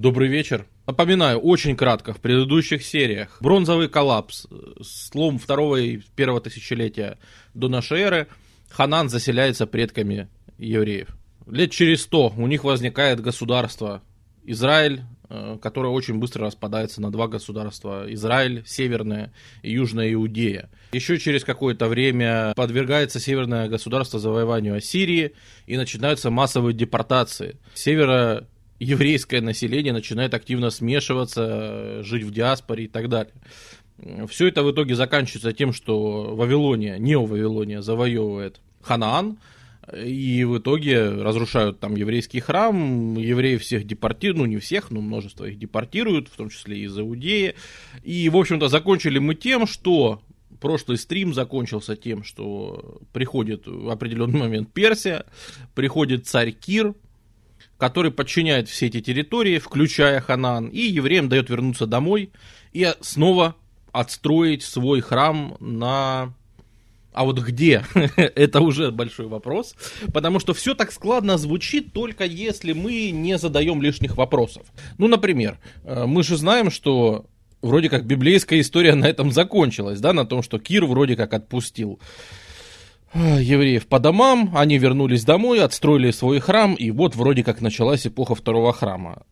Добрый вечер. Напоминаю, очень кратко, в предыдущих сериях. Бронзовый коллапс, слом второго и первого тысячелетия до нашей эры. Ханан заселяется предками евреев. Лет через сто у них возникает государство Израиль, э, которое очень быстро распадается на два государства. Израиль, Северная и Южная Иудея. Еще через какое-то время подвергается Северное государство завоеванию Ассирии и начинаются массовые депортации. Севера еврейское население начинает активно смешиваться, жить в диаспоре и так далее. Все это в итоге заканчивается тем, что Вавилония, Нео-Вавилония завоевывает Ханаан, и в итоге разрушают там еврейский храм, евреев всех депортируют, ну не всех, но множество их депортируют, в том числе из Иудеи. И, в общем-то, закончили мы тем, что прошлый стрим закончился тем, что приходит в определенный момент Персия, приходит царь Кир, который подчиняет все эти территории, включая Ханан, и евреям дает вернуться домой и снова отстроить свой храм на... А вот где? Это уже большой вопрос, потому что все так складно звучит, только если мы не задаем лишних вопросов. Ну, например, э, мы же знаем, что вроде как библейская история на этом закончилась, да, на том, что Кир вроде как отпустил евреев по домам, они вернулись домой, отстроили свой храм, и вот вроде как началась эпоха второго храма.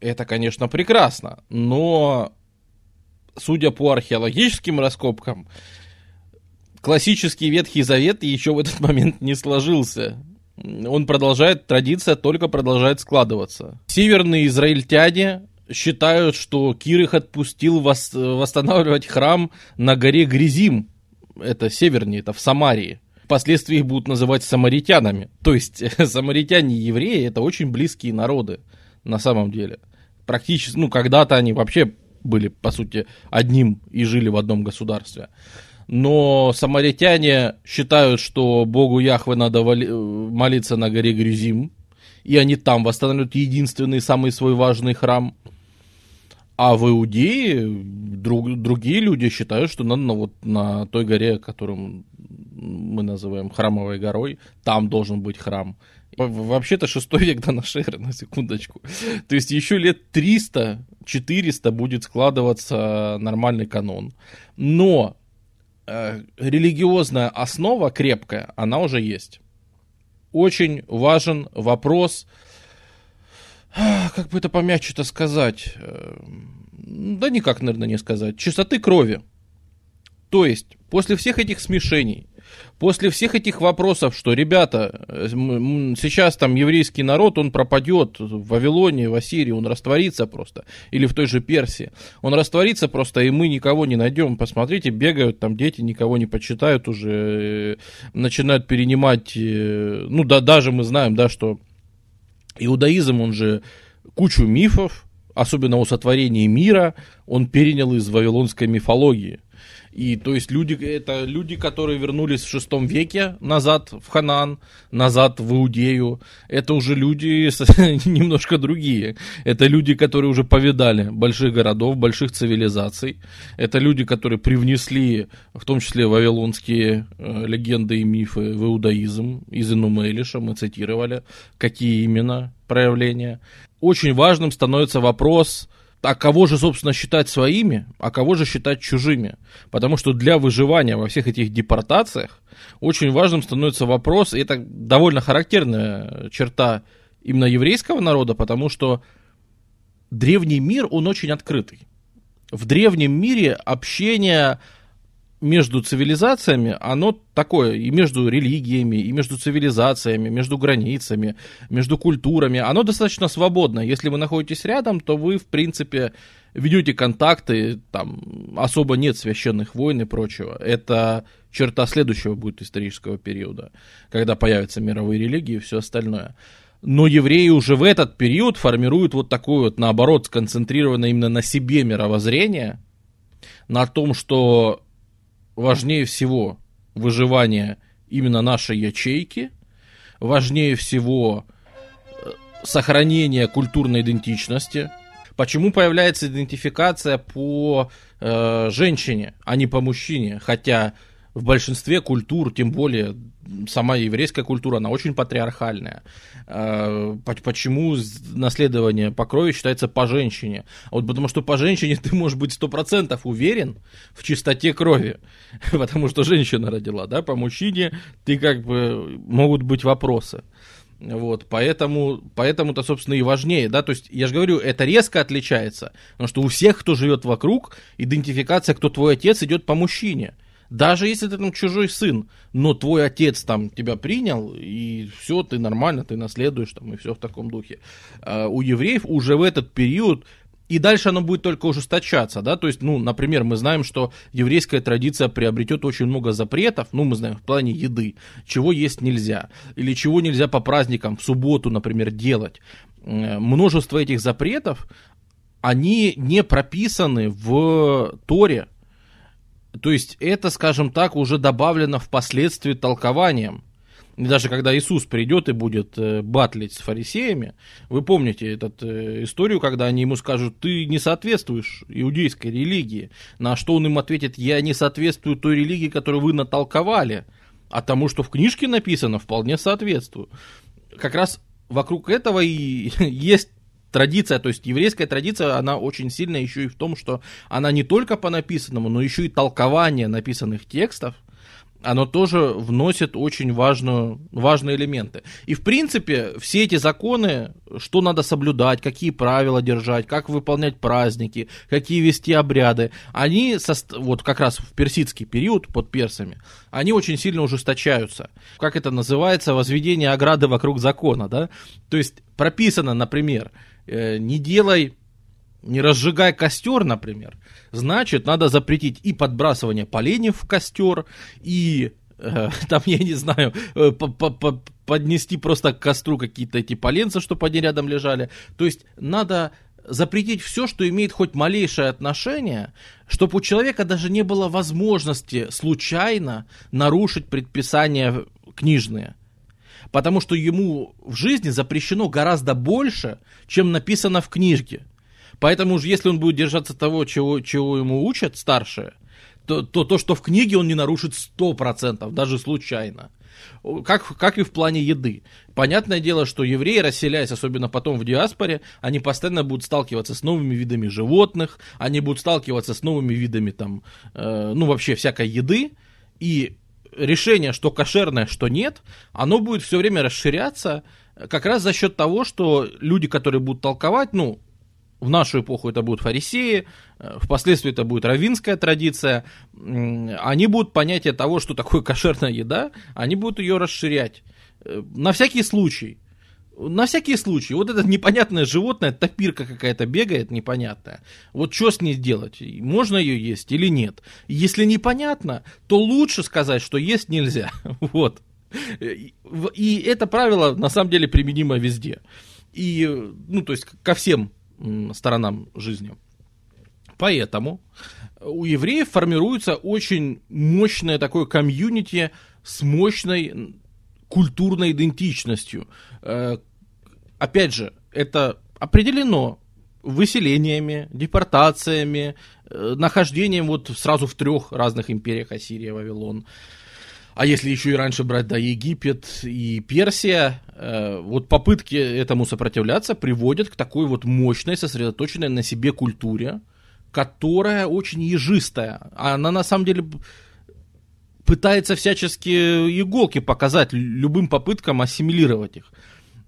Это, конечно, прекрасно, но, судя по археологическим раскопкам, классический Ветхий Завет еще в этот момент не сложился. Он продолжает, традиция только продолжает складываться. Северные израильтяне считают, что Кир их отпустил восстанавливать храм на горе Гризим. Это севернее, это в Самарии впоследствии их будут называть самаритянами. То есть самаритяне и евреи это очень близкие народы на самом деле. Практически, ну, когда-то они вообще были, по сути, одним и жили в одном государстве. Но самаритяне считают, что Богу Яхве надо молиться на горе Грюзим, и они там восстанавливают единственный, самый свой важный храм. А в Иудее друг, другие люди считают, что надо на, вот, на той горе, которую мы называем храмовой горой, там должен быть храм. Вообще-то 6 век до нашей эры, на секундочку. То есть еще лет 300-400 будет складываться нормальный канон. Но э, религиозная основа крепкая, она уже есть. Очень важен вопрос, как бы это помягче-то сказать, э, да никак, наверное, не сказать, чистоты крови. То есть, после всех этих смешений, после всех этих вопросов, что, ребята, э, сейчас там еврейский народ, он пропадет в Вавилоне, в Ассирии, он растворится просто, или в той же Персии, он растворится просто, и мы никого не найдем. Посмотрите, бегают там дети, никого не почитают уже, э, начинают перенимать, э, ну да, даже мы знаем, да, что иудаизм, он же кучу мифов, особенно о сотворении мира, он перенял из вавилонской мифологии. И то есть люди, это люди, которые вернулись в шестом веке назад в Ханан, назад в Иудею. Это уже люди немножко другие. Это люди, которые уже повидали больших городов, больших цивилизаций. Это люди, которые привнесли, в том числе вавилонские э, легенды и мифы в иудаизм. Из Инумелиша мы цитировали, какие именно проявления. Очень важным становится вопрос а кого же, собственно, считать своими, а кого же считать чужими. Потому что для выживания во всех этих депортациях очень важным становится вопрос, и это довольно характерная черта именно еврейского народа, потому что древний мир, он очень открытый. В древнем мире общение между цивилизациями, оно такое, и между религиями, и между цивилизациями, между границами, между культурами, оно достаточно свободно. Если вы находитесь рядом, то вы, в принципе, ведете контакты, там особо нет священных войн и прочего. Это черта следующего будет исторического периода, когда появятся мировые религии и все остальное. Но евреи уже в этот период формируют вот такое вот, наоборот, сконцентрированное именно на себе мировоззрение, на том, что важнее всего выживание именно нашей ячейки, важнее всего э, сохранение культурной идентичности. Почему появляется идентификация по э, женщине, а не по мужчине? Хотя в большинстве культур, тем более сама еврейская культура, она очень патриархальная. А, почему наследование по крови считается по женщине? Вот потому что по женщине ты можешь быть сто процентов уверен в чистоте крови, потому что женщина родила, да, по мужчине ты как бы могут быть вопросы. Вот, поэтому, поэтому-то, собственно, и важнее, да, то есть, я же говорю, это резко отличается, потому что у всех, кто живет вокруг, идентификация, кто твой отец, идет по мужчине. Даже если ты там чужой сын, но твой отец там тебя принял, и все, ты нормально, ты наследуешь там, и все в таком духе. А у евреев уже в этот период и дальше оно будет только ужесточаться, да, то есть, ну, например, мы знаем, что еврейская традиция приобретет очень много запретов, ну, мы знаем, в плане еды, чего есть нельзя, или чего нельзя по праздникам в субботу, например, делать. Множество этих запретов, они не прописаны в Торе, то есть это, скажем так, уже добавлено впоследствии толкованием. И даже когда Иисус придет и будет э, батлить с фарисеями, вы помните эту э, историю, когда они ему скажут, ты не соответствуешь иудейской религии, на что он им ответит, я не соответствую той религии, которую вы натолковали, а тому, что в книжке написано, вполне соответствую. Как раз вокруг этого и есть традиция, то есть еврейская традиция, она очень сильная еще и в том, что она не только по написанному, но еще и толкование написанных текстов, оно тоже вносит очень важную, важные элементы. И, в принципе, все эти законы, что надо соблюдать, какие правила держать, как выполнять праздники, какие вести обряды, они, со, вот как раз в персидский период под персами, они очень сильно ужесточаются. Как это называется? Возведение ограды вокруг закона, да? То есть прописано, например, не делай, не разжигай костер, например, значит, надо запретить и подбрасывание поленьев в костер, и э, там, я не знаю, э, поднести просто к костру какие-то эти поленца, чтобы они рядом лежали. То есть надо запретить все, что имеет хоть малейшее отношение, чтобы у человека даже не было возможности случайно нарушить предписания книжные потому что ему в жизни запрещено гораздо больше, чем написано в книжке. Поэтому уж если он будет держаться того, чего, чего ему учат старшие, то, то то, что в книге он не нарушит 100%, даже случайно. Как, как и в плане еды. Понятное дело, что евреи, расселяясь, особенно потом в диаспоре, они постоянно будут сталкиваться с новыми видами животных, они будут сталкиваться с новыми видами там, э, ну вообще всякой еды, и решение, что кошерное, что нет, оно будет все время расширяться как раз за счет того, что люди, которые будут толковать, ну, в нашу эпоху это будут фарисеи, э, впоследствии это будет равинская традиция, они будут понятие того, что такое кошерная еда, они будут ее расширять. Э, на всякий случай. На всякий случай, вот это непонятное животное, топирка какая-то бегает непонятная. Вот что с ней делать? Можно ее есть или нет? Если непонятно, то лучше сказать, что есть нельзя. Вот. И это правило на самом деле применимо везде. И, ну, то есть ко всем сторонам жизни. Поэтому у евреев формируется очень мощное такое комьюнити с мощной культурной идентичностью. Э, опять же, это определено выселениями, депортациями, э, нахождением вот сразу в трех разных империях Ассирия, Вавилон. А если еще и раньше брать, да, Египет и Персия, э, вот попытки этому сопротивляться приводят к такой вот мощной, сосредоточенной на себе культуре, которая очень ежистая. Она на самом деле пытается всячески иголки показать любым попыткам ассимилировать их.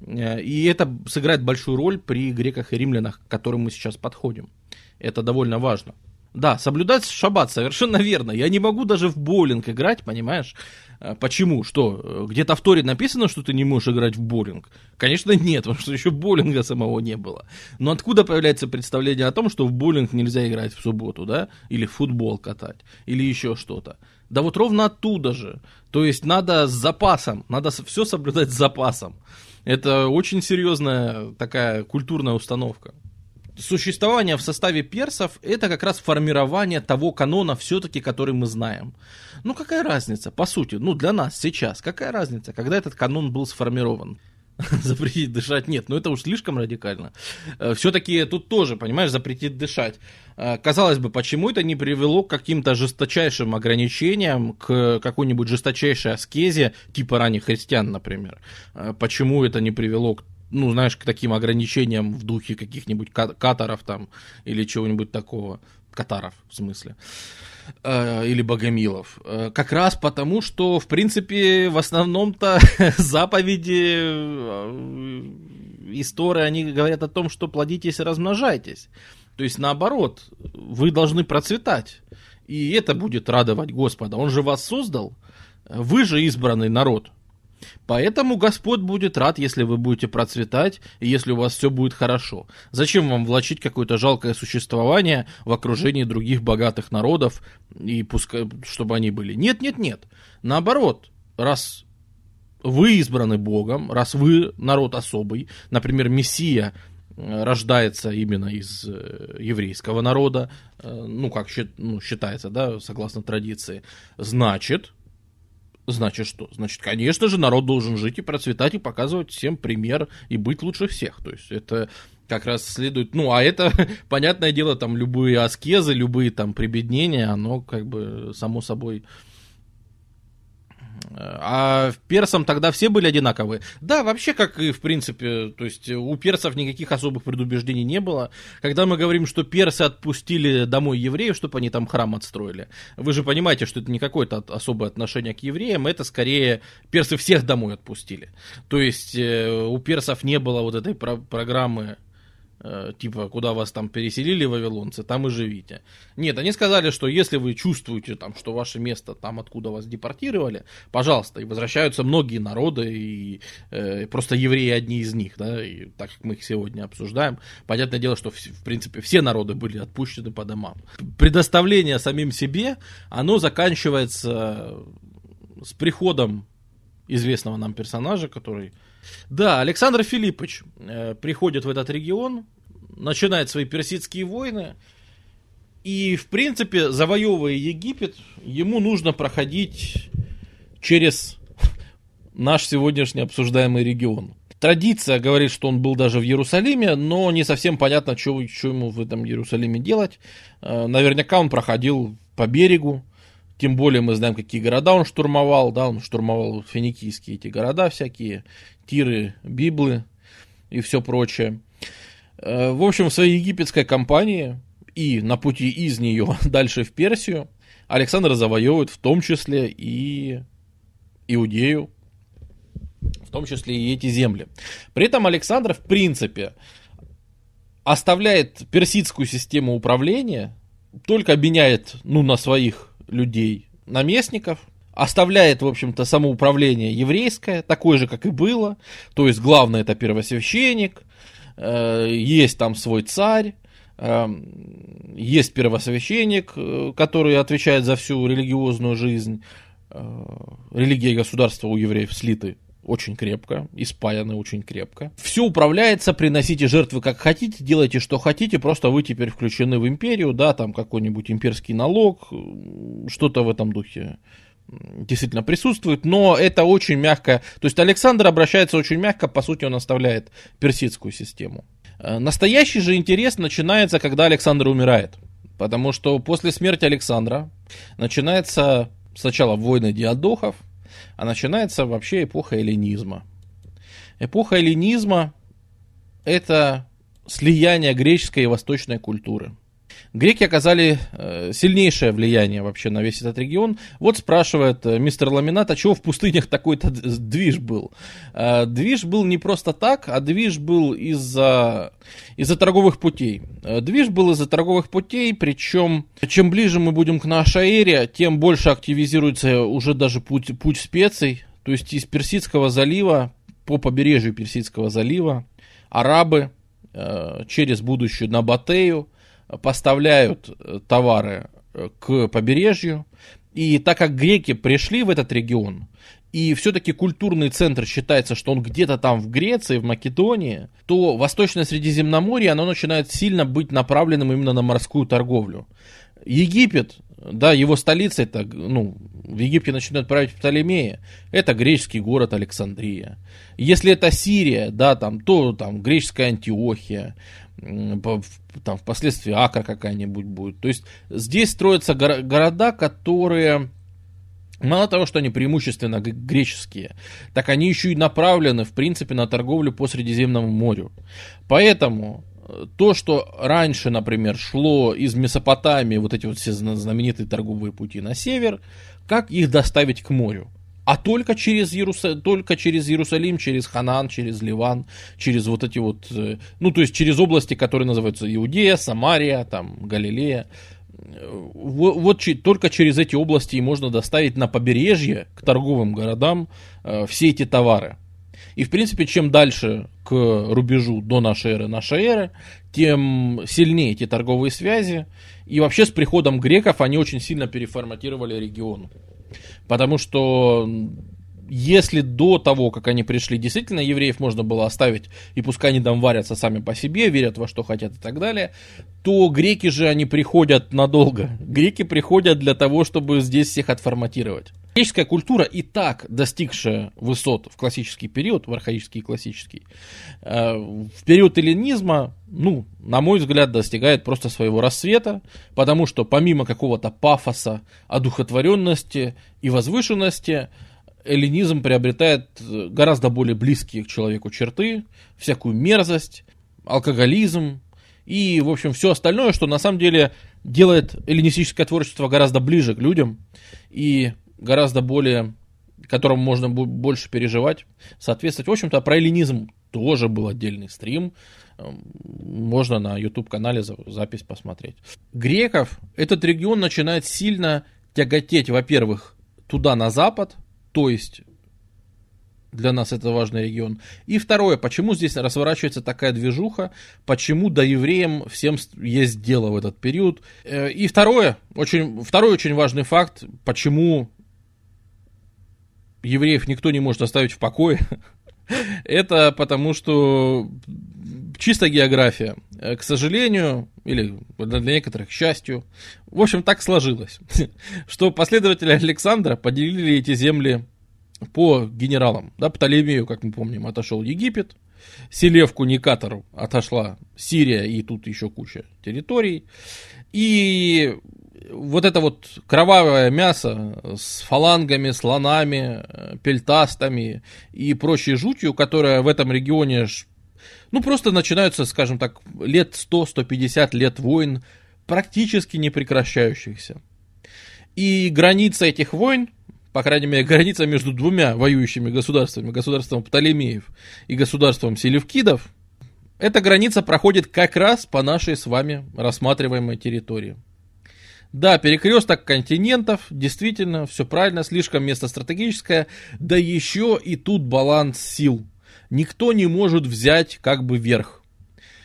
Э, и это сыграет большую роль при греках и римлянах, к которым мы сейчас подходим. Это довольно важно. Да, соблюдать шаббат совершенно верно. Я не могу даже в боулинг играть, понимаешь? Э, почему? Что? Э, где-то в Торе написано, что ты не можешь играть в боулинг? Конечно, нет, потому что еще боулинга самого не было. Но откуда появляется представление о том, что в боулинг нельзя играть в субботу, да? Или в футбол катать, или еще что-то? Да вот ровно оттуда же. То есть надо с запасом, надо все соблюдать с запасом. Это очень серьезная такая культурная установка. Существование в составе персов это как раз формирование того канона все-таки, который мы знаем. Ну какая разница, по сути, ну для нас сейчас, какая разница, когда этот канон был сформирован? запретить дышать нет, но это уж слишком радикально. Э, Все-таки тут тоже, понимаешь, запретить дышать. Э, казалось бы, почему это не привело к каким-то жесточайшим ограничениям, к какой-нибудь жесточайшей аскезе, типа ранних христиан, например? Э, почему это не привело к ну, знаешь, к таким ограничениям в духе каких-нибудь катаров там или чего-нибудь такого. Катаров, в смысле. Э, или Богомилов. Э, как раз потому, что, в принципе, в основном-то заповеди э, истории, они говорят о том, что плодитесь и размножайтесь. То есть, наоборот, вы должны процветать. И это будет радовать Господа. Он же вас создал. Вы же избранный народ. Поэтому Господь будет рад, если вы будете процветать и если у вас все будет хорошо. Зачем вам влачить какое-то жалкое существование в окружении других богатых народов и пускай, чтобы они были? Нет, нет, нет. Наоборот, раз вы избраны Богом, раз вы народ особый, например, Мессия э, рождается именно из э, еврейского народа, э, ну, как ну, считается, да, согласно традиции, значит, Значит что? Значит, конечно же, народ должен жить и процветать, и показывать всем пример, и быть лучше всех. То есть это как раз следует, ну, а это, понятное дело, там любые аскезы, любые там прибеднения, оно как бы само собой а персам тогда все были одинаковые. Да, вообще, как и в принципе, то есть у персов никаких особых предубеждений не было. Когда мы говорим, что персы отпустили домой евреев, чтобы они там храм отстроили, вы же понимаете, что это не какое-то особое отношение к евреям, это скорее персы всех домой отпустили. То есть э, у персов не было вот этой про- программы типа, куда вас там переселили вавилонцы, там и живите. Нет, они сказали, что если вы чувствуете, там, что ваше место там, откуда вас депортировали, пожалуйста, и возвращаются многие народы, и э, просто евреи одни из них, да, и так как мы их сегодня обсуждаем, понятное дело, что, в, в принципе, все народы были отпущены по домам. Предоставление самим себе, оно заканчивается с приходом известного нам персонажа, который да, Александр Филиппович э, приходит в этот регион, начинает свои персидские войны, и, в принципе, завоевывая Египет, ему нужно проходить через наш сегодняшний обсуждаемый регион. Традиция говорит, что он был даже в Иерусалиме, но не совсем понятно, что, что ему в этом Иерусалиме делать. Э, наверняка он проходил по берегу, тем более мы знаем, какие города он штурмовал, да, он штурмовал финикийские эти города всякие, Тиры, Библы и все прочее. Э, в общем, в своей египетской кампании и на пути из нее дальше в Персию Александр завоевывает в том числе и Иудею, в том числе и эти земли. При этом Александр, в принципе, оставляет персидскую систему управления, только обменяет ну, на своих людей наместников, оставляет, в общем-то, самоуправление еврейское, такое же, как и было. То есть, главное это первосвященник, э, есть там свой царь, э, есть первосвященник, э, который отвечает за всю религиозную жизнь. Религия и государство у евреев слиты очень крепко, испаяны очень крепко. Все управляется, приносите жертвы как хотите, делайте что хотите, просто вы теперь включены в империю, да, там какой-нибудь имперский налог, что-то в этом духе действительно присутствует, но это очень мягко. То есть Александр обращается очень мягко, по сути он оставляет персидскую систему. Э, настоящий же интерес начинается, когда Александр умирает. Потому что после смерти Александра начинается сначала войны диадохов, а начинается вообще эпоха эллинизма. Эпоха эллинизма – это слияние греческой и восточной культуры – Греки оказали э, сильнейшее влияние вообще на весь этот регион. Вот спрашивает э, мистер Ламинат, а чего в пустынях такой-то движ был? Э, движ был не просто так, а движ был из-за из торговых путей. Движ был из-за торговых путей, причем чем ближе мы будем к нашей эре, тем больше активизируется уже даже путь, путь специй. То есть из Персидского залива, по побережью Персидского залива, арабы через будущую Набатею, поставляют э, товары э, к побережью. И так как греки пришли в этот регион, и все-таки культурный центр считается, что он где-то там в Греции, в Македонии, то Восточное Средиземноморье, оно начинает сильно быть направленным именно на морскую торговлю. Египет, да, его столица, это, ну, в Египте начинают править Птолемея, это греческий город Александрия. Если это Сирия, да, там, то там греческая Антиохия, там впоследствии Акра какая-нибудь будет. То есть здесь строятся горо- города, которые Мало того, что они преимущественно греческие, так они еще и направлены, в принципе, на торговлю по Средиземному морю. Поэтому то, что раньше, например, шло из Месопотамии, вот эти вот все знаменитые торговые пути на север, как их доставить к морю? а только через, Иерусалим, только через Иерусалим, через Ханан, через Ливан, через вот эти вот, э, ну, то есть через области, которые называются Иудея, Самария, там, Галилея. Вот, вот только через эти области и можно доставить на побережье к торговым городам э, все эти товары. И, в принципе, чем дальше к рубежу до нашей эры, нашей эры, тем сильнее эти торговые связи. И вообще с приходом греков они очень сильно переформатировали регион. Потому что если до того, как они пришли, действительно евреев можно было оставить, и пускай они там варятся сами по себе, верят во что хотят и так далее, то греки же, они приходят надолго. Греки приходят для того, чтобы здесь всех отформатировать. Греческая культура и так достигшая высот в классический период, в архаический и классический, э, в период эллинизма, ну, на мой взгляд, достигает просто своего рассвета, потому что помимо какого-то пафоса, одухотворенности и возвышенности, эллинизм приобретает гораздо более близкие к человеку черты, всякую мерзость, алкоголизм и, в общем, все остальное, что на самом деле делает эллинистическое творчество гораздо ближе к людям и гораздо более, которому можно больше переживать, соответствовать. В общем-то, про эллинизм тоже был отдельный стрим. Эм, можно на YouTube-канале запись посмотреть. Греков этот регион начинает сильно тяготеть, во-первых, туда на запад, то есть для нас это важный регион. И второе, почему здесь разворачивается такая движуха, почему до евреям всем есть дело в этот период. Э, и второе, очень, второй очень важный факт, почему евреев никто не может оставить в покое, это потому что чисто география. Э, к сожалению, или для некоторых к счастью, в общем, так сложилось, что последователи Александра поделили эти земли по генералам. Да, Птолемею, как мы помним, отошел Египет, Селевку Никатору отошла Сирия и тут еще куча территорий. И вот это вот кровавое мясо с фалангами, слонами, э, пельтастами и прочей жутью, которая в этом регионе, ну, просто начинаются, скажем так, лет 100-150 лет войн, практически не прекращающихся. И граница этих войн, по крайней мере, граница между двумя воюющими государствами, государством Птолемеев и государством Селевкидов, эта граница проходит как раз по нашей с вами рассматриваемой территории. Да, перекресток континентов, действительно, все правильно, слишком место стратегическое, да еще и тут баланс сил. Никто не может взять как бы верх.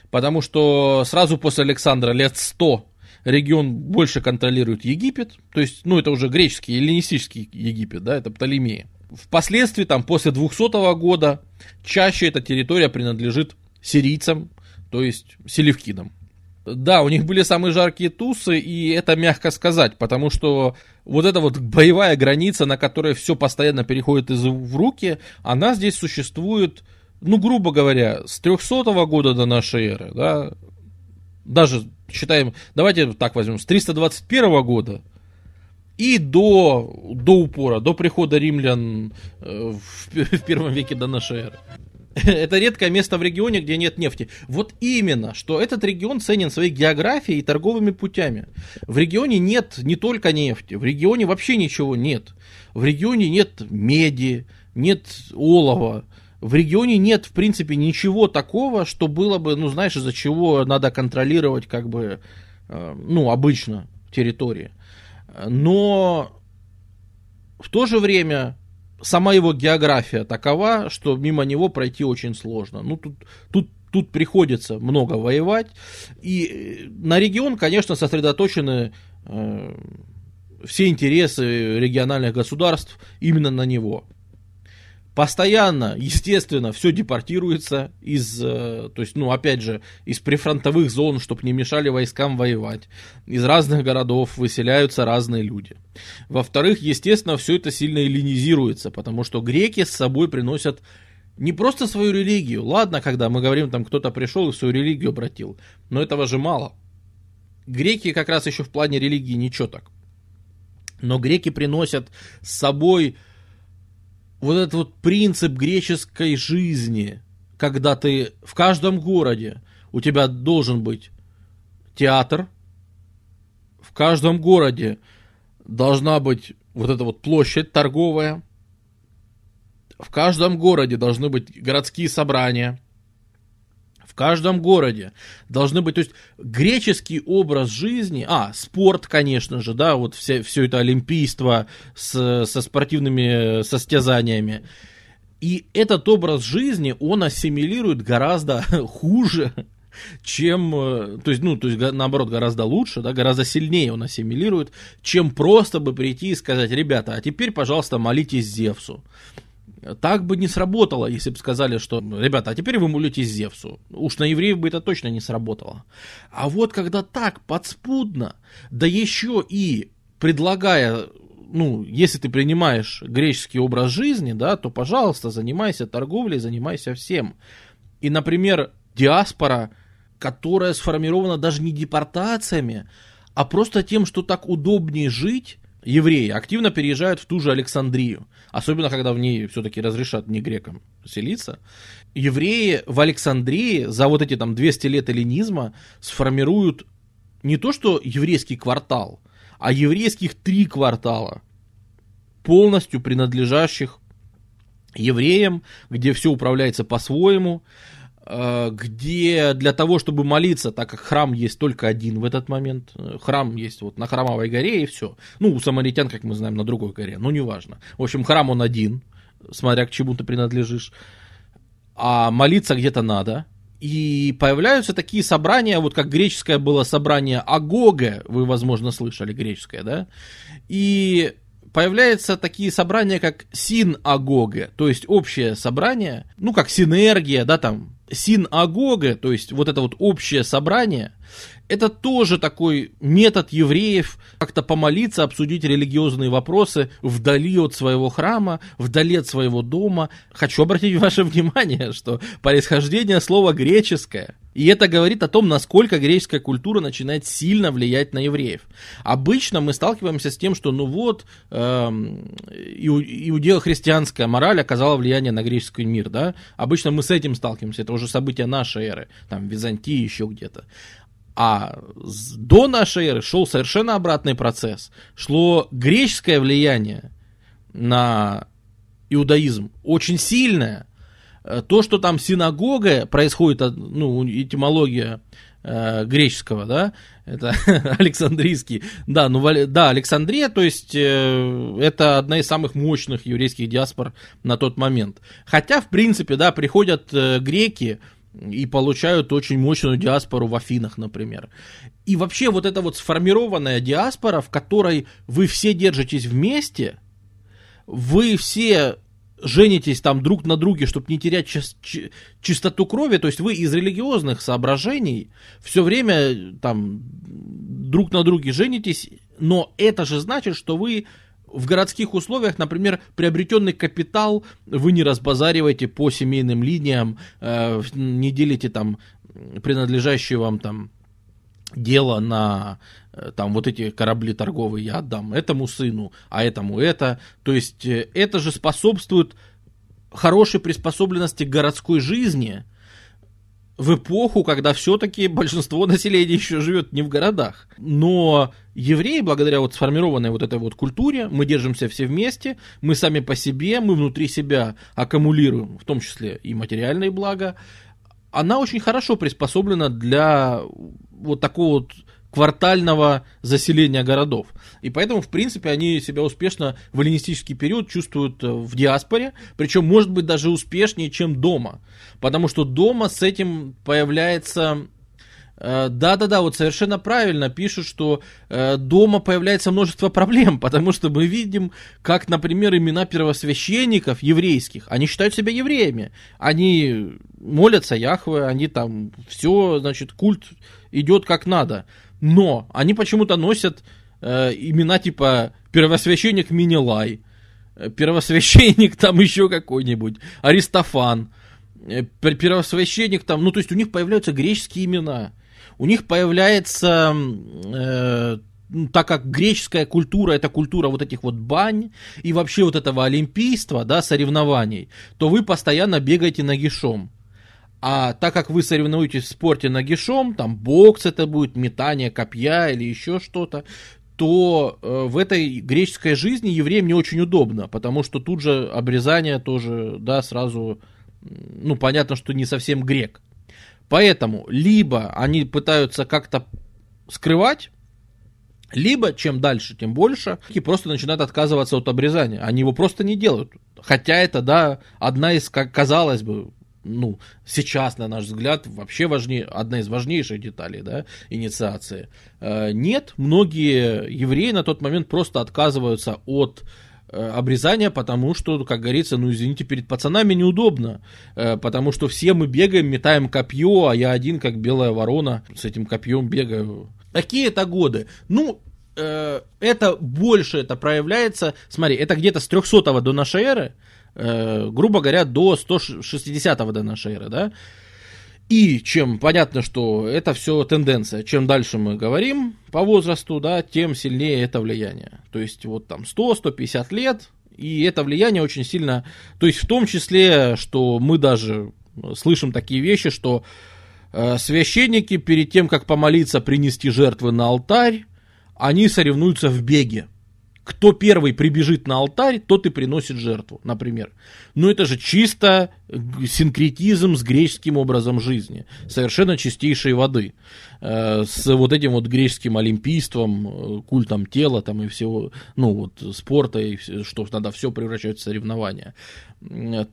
Потому что сразу после Александра лет 100 регион больше контролирует Египет, то есть, ну, это уже греческий, эллинистический Египет, да, это Птолемеи. Впоследствии, там, после 200 года, чаще эта территория принадлежит сирийцам, то есть селевкидам. Да, у них были самые жаркие тусы, и это мягко сказать, потому что вот эта вот боевая граница, на которой все постоянно переходит из в руки, она здесь существует, ну, грубо говоря, с 300 года до нашей эры, да, даже считаем, давайте так возьмем, с 321 года и до, до упора, до прихода римлян э, в, в первом веке до нашей эры. Это редкое место в регионе, где нет нефти. Вот именно, что этот регион ценен своей географией и торговыми путями. В регионе нет не только нефти, в регионе вообще ничего нет. В регионе нет меди, нет олова. В регионе нет, в принципе, ничего такого, что было бы, ну, знаешь, из-за чего надо контролировать, как бы, э, ну, обычно территории. Но в то же время сама его география такова, что мимо него пройти очень сложно. Ну, тут, тут, тут приходится много воевать. И э, на регион, конечно, сосредоточены э, все интересы региональных государств именно на него. Постоянно, естественно, все депортируется из, э, то есть, ну, опять же, из прифронтовых зон, чтобы не мешали войскам воевать. Из разных городов выселяются разные люди. Во-вторых, естественно, все это сильно эллинизируется, потому что греки с собой приносят не просто свою религию. Ладно, когда мы говорим, там кто-то пришел и свою религию обратил, но этого же мало. Греки как раз еще в плане религии ничего так. Но греки приносят с собой вот этот вот принцип греческой жизни, когда ты в каждом городе у тебя должен быть театр, в каждом городе должна быть вот эта вот площадь торговая, в каждом городе должны быть городские собрания, в каждом городе должны быть, то есть греческий образ жизни, а, спорт, конечно же, да, вот все, все это олимпийство с, со спортивными состязаниями. И этот образ жизни, он ассимилирует гораздо хуже, чем, э, то есть, ну, то есть, наоборот, гораздо лучше, да, гораздо сильнее он ассимилирует, чем просто бы прийти и сказать, ребята, а теперь, пожалуйста, молитесь Зевсу. Так бы не сработало, если бы сказали, что, ребята, а теперь вы молитесь Зевсу. Уж на евреев бы это точно не сработало. А вот когда так, подспудно, да еще и предлагая, ну, если ты принимаешь греческий образ жизни, да, то, пожалуйста, занимайся торговлей, занимайся всем. И, например, диаспора, которая сформирована даже не депортациями, а просто тем, что так удобнее жить, евреи активно переезжают в ту же Александрию, особенно когда в ней все-таки разрешат не грекам селиться. Евреи в Александрии за вот эти там 200 лет эллинизма сформируют не то что еврейский квартал, а еврейских три квартала, полностью принадлежащих евреям, где все управляется по-своему, где для того, чтобы молиться, так как храм есть только один в этот момент, э, храм есть вот на храмовой горе и все. Ну, у самаритян, как мы знаем, на другой горе, но неважно. В общем, храм он один, смотря к чему ты принадлежишь. А молиться где-то надо. И появляются такие собрания, вот как греческое было собрание Агога, вы, возможно, слышали греческое, да? И появляются такие собрания, как синагога, то есть общее собрание, ну, как синергия, да, там, синагога, то есть вот это вот общее собрание, это тоже такой метод евреев как-то помолиться, обсудить религиозные вопросы вдали от своего храма, вдали от своего дома. Хочу обратить ваше внимание, что происхождение слова греческое. И это говорит о том, насколько греческая культура начинает сильно влиять на евреев. Обычно мы сталкиваемся с тем, что ну вот эм, иудео-христианская мораль оказала влияние на греческий мир, да. Обычно мы с этим сталкиваемся, это уже события нашей эры, там Византии еще где-то. А до нашей эры шел совершенно обратный процесс. Шло греческое влияние на иудаизм очень сильное. Э, то, что там синагога происходит, ну, этимология э, греческого, да, это Александрийский, да, ну, да, Александрия, то есть э, это одна из самых мощных еврейских диаспор на тот момент. Хотя, в принципе, да, приходят э, греки, и получают очень мощную диаспору в Афинах, например. И вообще вот эта вот сформированная диаспора, в которой вы все держитесь вместе, вы все женитесь там друг на друге, чтобы не терять чи- чистоту крови, то есть вы из религиозных соображений все время там друг на друге женитесь, но это же значит, что вы в городских условиях, например, приобретенный капитал вы не разбазариваете по семейным линиям, э, не делите там принадлежащие вам там дело на э, там вот эти корабли торговые я отдам этому сыну, а этому это. То есть э, это же способствует хорошей приспособленности к городской жизни, в эпоху, когда все-таки большинство населения еще живет не в городах. Но евреи, благодаря вот сформированной вот этой вот культуре, мы держимся все вместе, мы сами по себе, мы внутри себя аккумулируем, в том числе и материальные блага, она очень хорошо приспособлена для вот такого вот квартального заселения городов. И поэтому, в принципе, они себя успешно в эллинистический период чувствуют э, в диаспоре, причем, может быть, даже успешнее, чем дома. Потому что дома с этим появляется Э, да-да-да, вот совершенно правильно пишут, что э, дома появляется множество проблем, потому что мы видим, как, например, имена первосвященников еврейских, они считают себя евреями, они молятся Яхве, они там все, значит, культ идет как надо, но они почему-то носят э, имена типа первосвященник Минилай, э, первосвященник там еще какой-нибудь, Аристофан, первосвященник там, ну то есть у них появляются греческие имена – у них появляется, э, ну, так как греческая культура это культура вот этих вот бань и вообще вот этого олимпийства, да, соревнований, то вы постоянно бегаете нагишом. А так как вы соревнуетесь в спорте нагишом, там бокс это будет, метание копья или еще что-то, то э, в этой греческой жизни евреям не очень удобно, потому что тут же обрезание тоже, да, сразу, ну, понятно, что не совсем грек. Поэтому либо они пытаются как-то скрывать, либо чем дальше, тем больше, и просто начинают отказываться от обрезания. Они его просто не делают. Хотя это, да, одна из, как казалось бы, ну, сейчас, на наш взгляд, вообще важнее, одна из важнейших деталей, да, инициации. Э, нет, многие евреи на тот момент просто отказываются от Э, обрезания, потому что, как говорится, ну извините, перед пацанами неудобно, э, потому что все мы бегаем, метаем копье, а я один, как белая ворона, с этим копьем бегаю. Какие это годы? Ну, это больше это проявляется, смотри, это где-то с 300 до нашей эры, грубо говоря, до 160 до нашей эры, да, и чем понятно, что это все тенденция, чем дальше мы говорим по возрасту, да, тем сильнее это влияние. То есть вот там 100-150 лет, и это влияние очень сильно, то есть в том числе, что мы даже слышим такие вещи, что э, священники перед тем, как помолиться, принести жертвы на алтарь, они соревнуются в беге кто первый прибежит на алтарь, тот и приносит жертву, например. Но это же чисто синкретизм с греческим образом жизни, совершенно чистейшей воды, э, с вот этим вот греческим олимпийством, э, культом тела там и всего, ну вот спорта, и что надо все превращать в соревнования.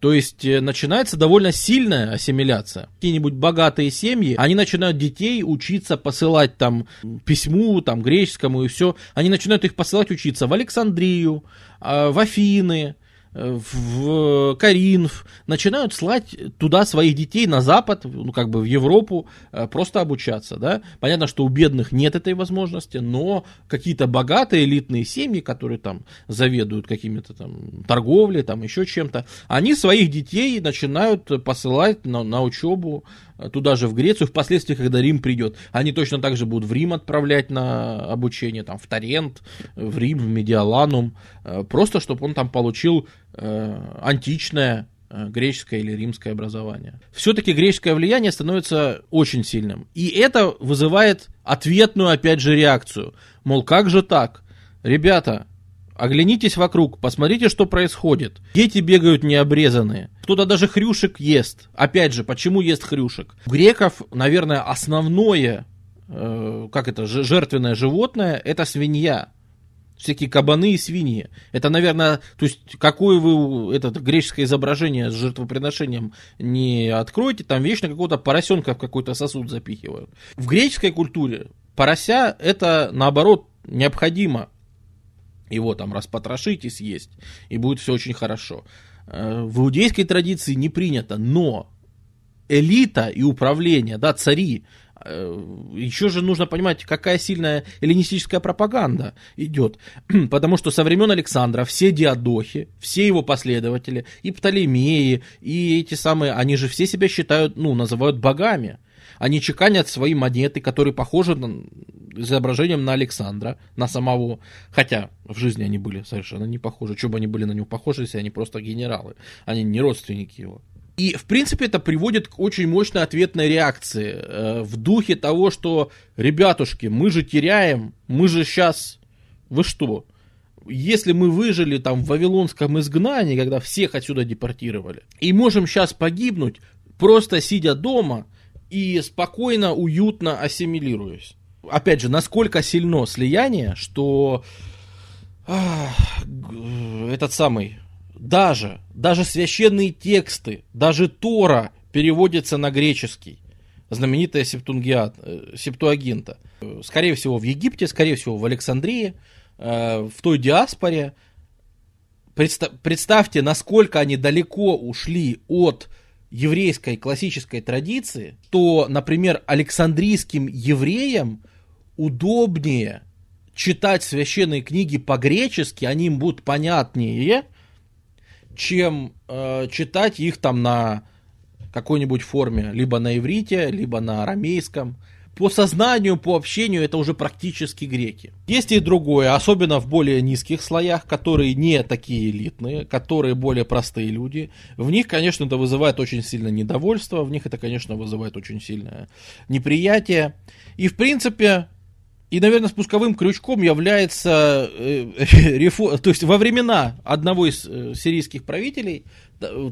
То есть э, начинается довольно сильная ассимиляция. Какие-нибудь богатые семьи, они начинают детей учиться посылать там письму, там греческому и все. Они начинают их посылать учиться в Александрию, а, в Афины, в Каринф, начинают слать туда своих детей на Запад, ну как бы в Европу, э, просто обучаться, да. Понятно, что у бедных нет этой возможности, но какие-то богатые элитные семьи, которые там заведуют какими-то там торговлей, там еще чем-то, они своих детей начинают посылать на, на учебу туда же в Грецию, впоследствии, когда Рим придет, они точно так же будут в Рим отправлять на обучение, там, в Тарент, в Рим, в Медиаланум, э, просто чтобы он там получил э, античное э, греческое или римское образование. Все-таки греческое влияние становится очень сильным. И это вызывает ответную, опять же, реакцию. Мол, как же так? Ребята, Оглянитесь вокруг, посмотрите, что происходит. Дети бегают необрезанные. Кто-то даже хрюшек ест. Опять же, почему ест хрюшек? У греков, наверное, основное, э, как это, жертвенное животное, это свинья. Всякие кабаны и свиньи. Это, наверное, то есть, какое вы это греческое изображение с жертвоприношением не откроете, там вечно какого-то поросенка в какой-то сосуд запихивают. В греческой культуре порося это, наоборот, необходимо его там распотрошить и съесть, и будет все очень хорошо. Э, в иудейской традиции не принято, но элита и управление, да, цари, э, еще же нужно понимать, какая сильная эллинистическая пропаганда идет. Потому что со времен Александра все диадохи, все его последователи, и Птолемеи, и эти самые, они же все себя считают, ну, называют богами. Они чеканят свои монеты, которые похожи на, изображением на Александра, на самого. Хотя в жизни они были совершенно не похожи. Чего бы они были на него похожи, если они просто генералы. Они не родственники его. И, в принципе, это приводит к очень мощной ответной реакции. Э, в духе того, что, ребятушки, мы же теряем, мы же сейчас... Вы что? Если мы выжили там в Вавилонском изгнании, когда всех отсюда депортировали, и можем сейчас погибнуть, просто сидя дома и спокойно, уютно ассимилируясь опять же, насколько сильно слияние, что этот самый, даже, даже священные тексты, даже Тора переводится на греческий. знаменитая Септунгиат, э, Септуагинта. Скорее всего, в Египте, скорее всего, в Александрии, э, в той диаспоре. Представьте, насколько они далеко ушли от еврейской классической традиции, то, например, александрийским евреям удобнее читать священные книги по-гречески, они им будут понятнее, чем э, читать их там на какой-нибудь форме, либо на иврите, либо на арамейском. По сознанию, по общению это уже практически греки. Есть и другое, особенно в более низких слоях, которые не такие элитные, которые более простые люди. В них, конечно, это вызывает очень сильное недовольство, в них это, конечно, вызывает очень сильное неприятие. И, в принципе, и, наверное, спусковым крючком является, э, рефо... то есть во времена одного из э, сирийских правителей,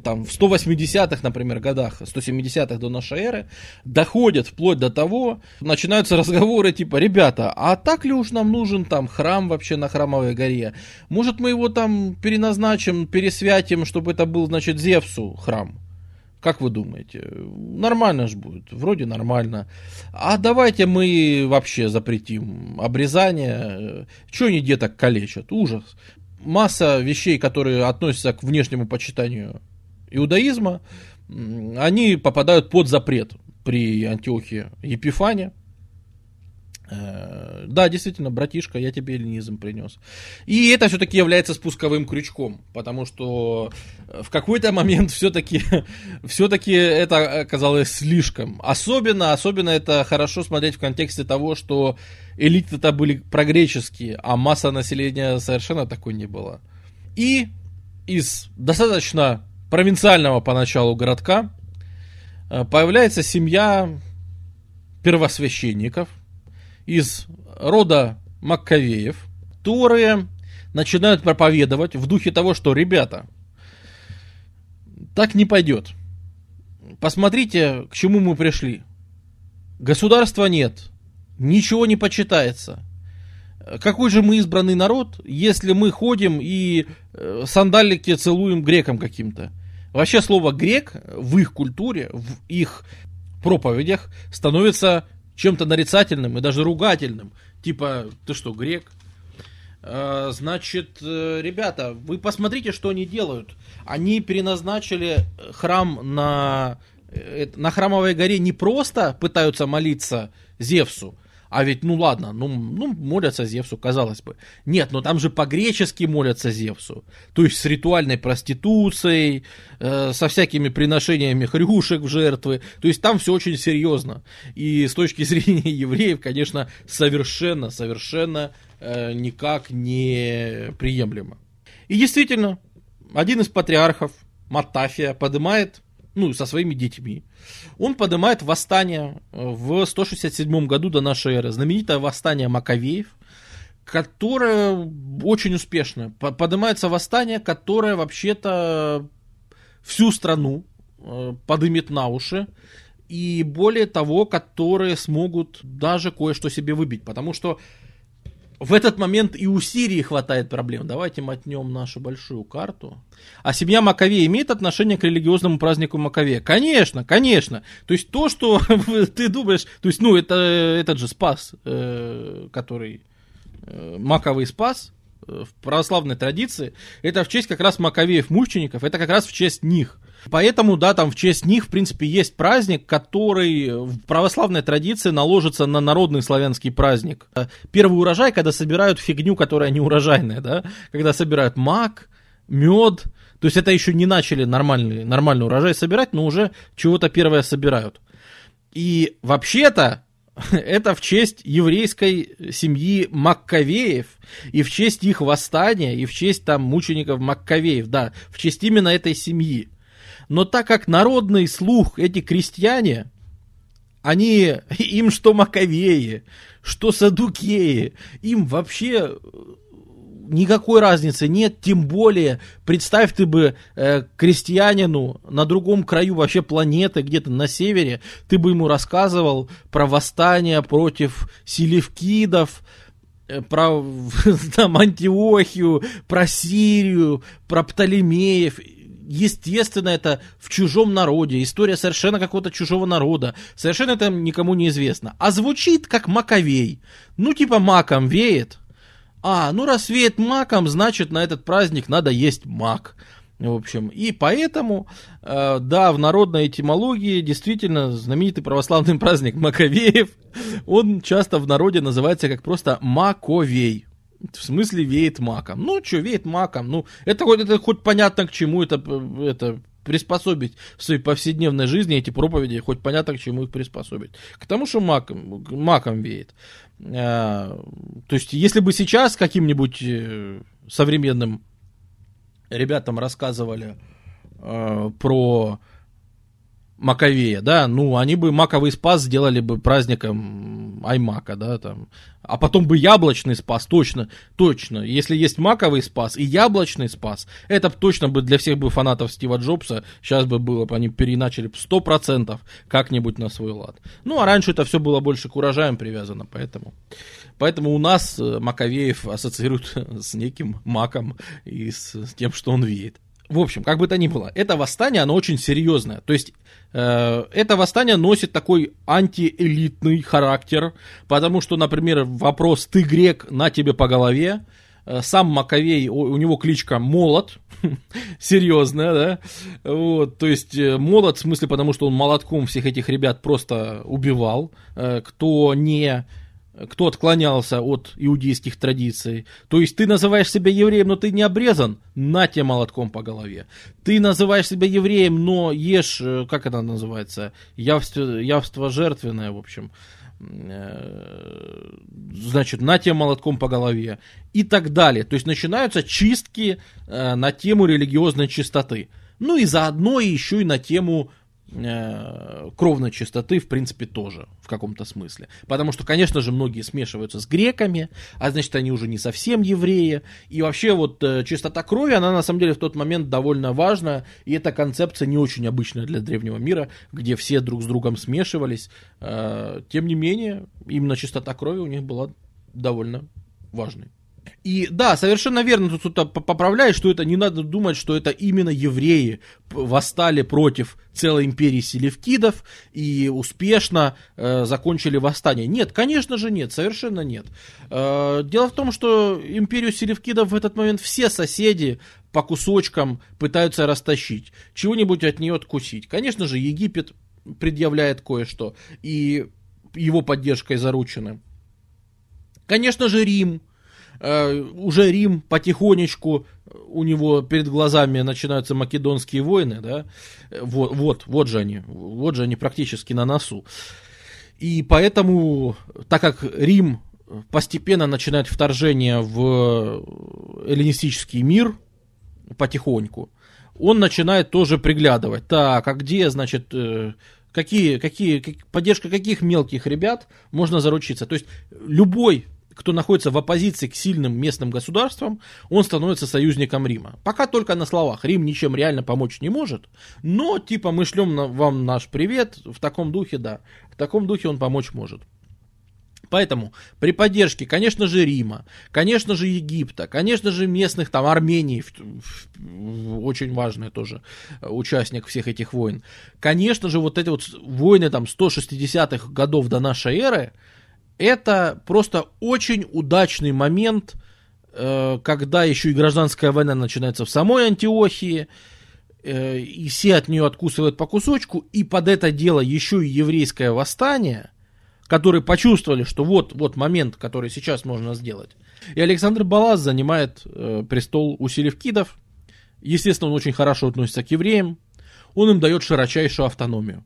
там в 180-х, например, годах, 170-х до нашей эры, доходят вплоть до того, начинаются разговоры типа, ребята, а так ли уж нам нужен там храм вообще на Храмовой горе? Может мы его там переназначим, пересвятим, чтобы это был, значит, Зевсу храм? Как вы думаете? Нормально же будет, вроде нормально. А давайте мы вообще запретим обрезание. Чего они деток калечат? Ужас. Масса вещей, которые относятся к внешнему почитанию иудаизма, они попадают под запрет при Антиохе Епифане. Э, да, действительно, братишка, я тебе эллинизм принес. И это все-таки является спусковым крючком, потому что э, в какой-то момент все-таки все-таки это оказалось слишком. Особенно, особенно это хорошо смотреть в контексте того, что элиты-то были прогреческие, а масса населения совершенно такой не была. И из достаточно провинциального поначалу городка э, появляется семья первосвященников, из рода Маккавеев, которые начинают проповедовать в духе того, что, ребята, так не пойдет. Посмотрите, к чему мы пришли. Государства нет, ничего не почитается. Какой же мы избранный народ, если мы ходим и э, сандалики целуем грекам каким-то? Вообще слово грек в их культуре, в их проповедях становится чем-то нарицательным и даже ругательным. Типа, ты что, грек? А, значит, э, ребята, вы посмотрите, что они делают. Они переназначили храм на, э, на храмовой горе не просто пытаются молиться Зевсу, а ведь, ну ладно, ну, ну молятся Зевсу, казалось бы. Нет, но там же по-гречески молятся Зевсу. То есть с ритуальной проституцией, э, со всякими приношениями хрюшек в жертвы. То есть там все очень серьезно. И с точки зрения евреев, конечно, совершенно, совершенно э, никак не приемлемо. И действительно, один из патриархов, Матафия, поднимает ну, со своими детьми. Он поднимает восстание э, в 167 году до нашей эры, знаменитое восстание Маковеев, которое очень успешно. Поднимается восстание, которое вообще-то всю страну э, подымет на уши, и более того, которые смогут даже кое-что себе выбить, потому что в этот момент и у Сирии хватает проблем. Давайте мотнем нашу большую карту. А семья Маковея имеет отношение к религиозному празднику Маковея? Конечно, конечно. То есть то, что ты думаешь, то есть, ну, это этот же спас, э, который э, Маковый спас э, в православной традиции, это в честь как раз Маковеев мучеников, это как раз в честь них. Поэтому, да, там в честь них, в принципе, есть праздник, который в православной традиции наложится на народный славянский праздник. Первый урожай, когда собирают фигню, которая не урожайная, да, когда собирают мак, мед, то есть это еще не начали нормальный, нормальный урожай собирать, но уже чего-то первое собирают. И вообще-то это в честь еврейской семьи Маккавеев, и в честь их восстания, и в честь там мучеников Маккавеев, да, в честь именно этой семьи. Но так как народный слух, эти крестьяне, они, им что Маковеи, что Садукеи, им вообще э, никакой разницы нет, тем более, представь ты бы э, крестьянину на другом краю вообще планеты, где-то на севере, ты бы ему рассказывал про восстание против селевкидов, э, про там, Антиохию, про Сирию, про Птолемеев, естественно, это в чужом народе, история совершенно какого-то чужого народа, совершенно это никому не известно. А звучит как маковей. Ну, типа маком веет. А, ну раз веет маком, значит на этот праздник надо есть мак. В общем, и поэтому, э, да, в народной этимологии действительно знаменитый православный праздник Маковеев, он часто в народе называется как просто Маковей. В смысле веет маком. Ну, что, веет маком. Ну, это, это хоть понятно, к чему это, это приспособить в своей повседневной жизни эти проповеди, хоть понятно, к чему их приспособить. К тому, что маком, маком веет. А, то есть, если бы сейчас каким-нибудь э, современным ребятам рассказывали э, про Маковея, да, ну, они бы маковый спас сделали бы праздником Аймака, да, там, а потом бы яблочный спас, точно, точно, если есть маковый спас и яблочный спас, это точно бы для всех бы фанатов Стива Джобса, сейчас бы было бы, они переначали сто процентов как-нибудь на свой лад. Ну, а раньше это все было больше к урожаям привязано, поэтому, поэтому у нас э, Маковеев ассоциируют с неким маком и с тем, что он веет. В общем, как бы то ни было, это восстание, оно очень серьезное. То есть, э, это восстание носит такой антиэлитный характер, потому что, например, вопрос «ты грек, на тебе по голове», э, сам Маковей, у, него кличка Молот, серьезная, да, вот, то есть э, Молот в смысле, потому что он молотком всех этих ребят просто убивал, э, кто не кто отклонялся от иудейских традиций. То есть ты называешь себя евреем, но ты не обрезан, на тебе молотком по голове. Ты называешь себя евреем, но ешь, э, как это называется, явство, явство жертвенное, в общем. Э, значит, на тебе молотком по голове. И так далее. То есть начинаются чистки э, на тему религиозной чистоты. Ну и заодно еще и на тему кровной чистоты, в принципе, тоже в каком-то смысле. Потому что, конечно же, многие смешиваются с греками, а значит, они уже не совсем евреи. И вообще вот э, чистота крови, она на самом деле в тот момент довольно важна, и эта концепция не очень обычная для древнего мира, где все друг с другом смешивались. Э, тем не менее, именно чистота крови у них была довольно важной. И да, совершенно верно, тут кто-то поправляет, что это не надо думать, что это именно евреи восстали против целой империи селевкидов и успешно э, закончили восстание. Нет, конечно же нет, совершенно нет. Э, дело в том, что империю селевкидов в этот момент все соседи по кусочкам пытаются растащить, чего-нибудь от нее откусить. Конечно же, Египет предъявляет кое-что, и его поддержкой заручены. Конечно же, Рим Э, уже Рим потихонечку у него перед глазами начинаются македонские войны, да, вот, вот, вот же они, вот же они практически на носу. И поэтому, так как Рим постепенно начинает вторжение в эллинистический мир, потихоньку, он начинает тоже приглядывать. Так, а где, значит, э, какие, какие, поддержка каких мелких ребят можно заручиться? То есть любой кто находится в оппозиции к сильным местным государствам, он становится союзником Рима. Пока только на словах. Рим ничем реально помочь не может, но типа мы шлем вам наш привет, в таком духе, да, в таком духе он помочь может. Поэтому при поддержке, конечно же, Рима, конечно же, Египта, конечно же, местных там Армении, очень важный тоже участник всех этих войн, конечно же, вот эти вот войны там 160-х годов до нашей эры, это просто очень удачный момент, э, когда еще и гражданская война начинается в самой Антиохии, э, и все от нее откусывают по кусочку, и под это дело еще и еврейское восстание, которые почувствовали, что вот, вот момент, который сейчас можно сделать. И Александр Балас занимает э, престол у селевкидов. Естественно, он очень хорошо относится к евреям. Он им дает широчайшую автономию.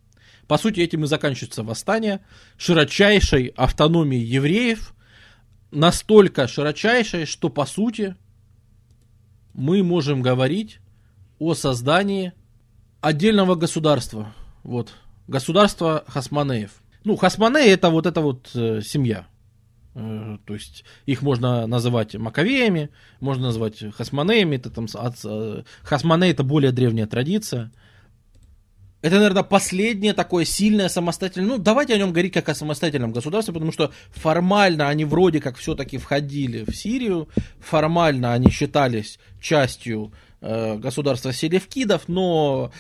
По сути, этим и заканчивается восстание широчайшей автономии евреев, настолько широчайшей, что, по сути, мы можем говорить о создании отдельного государства. Вот. Государство Хасманеев. Ну, Хасманеи это вот эта вот э, семья. Э, то есть их можно называть Маковеями, можно назвать Хасманеями. Это там, от, э, Хасманеи это более древняя традиция. Это, наверное, последнее такое сильное самостоятельное... Ну, давайте о нем говорить как о самостоятельном государстве, потому что формально они вроде как все-таки входили в Сирию, формально они считались частью э, государства селевкидов, но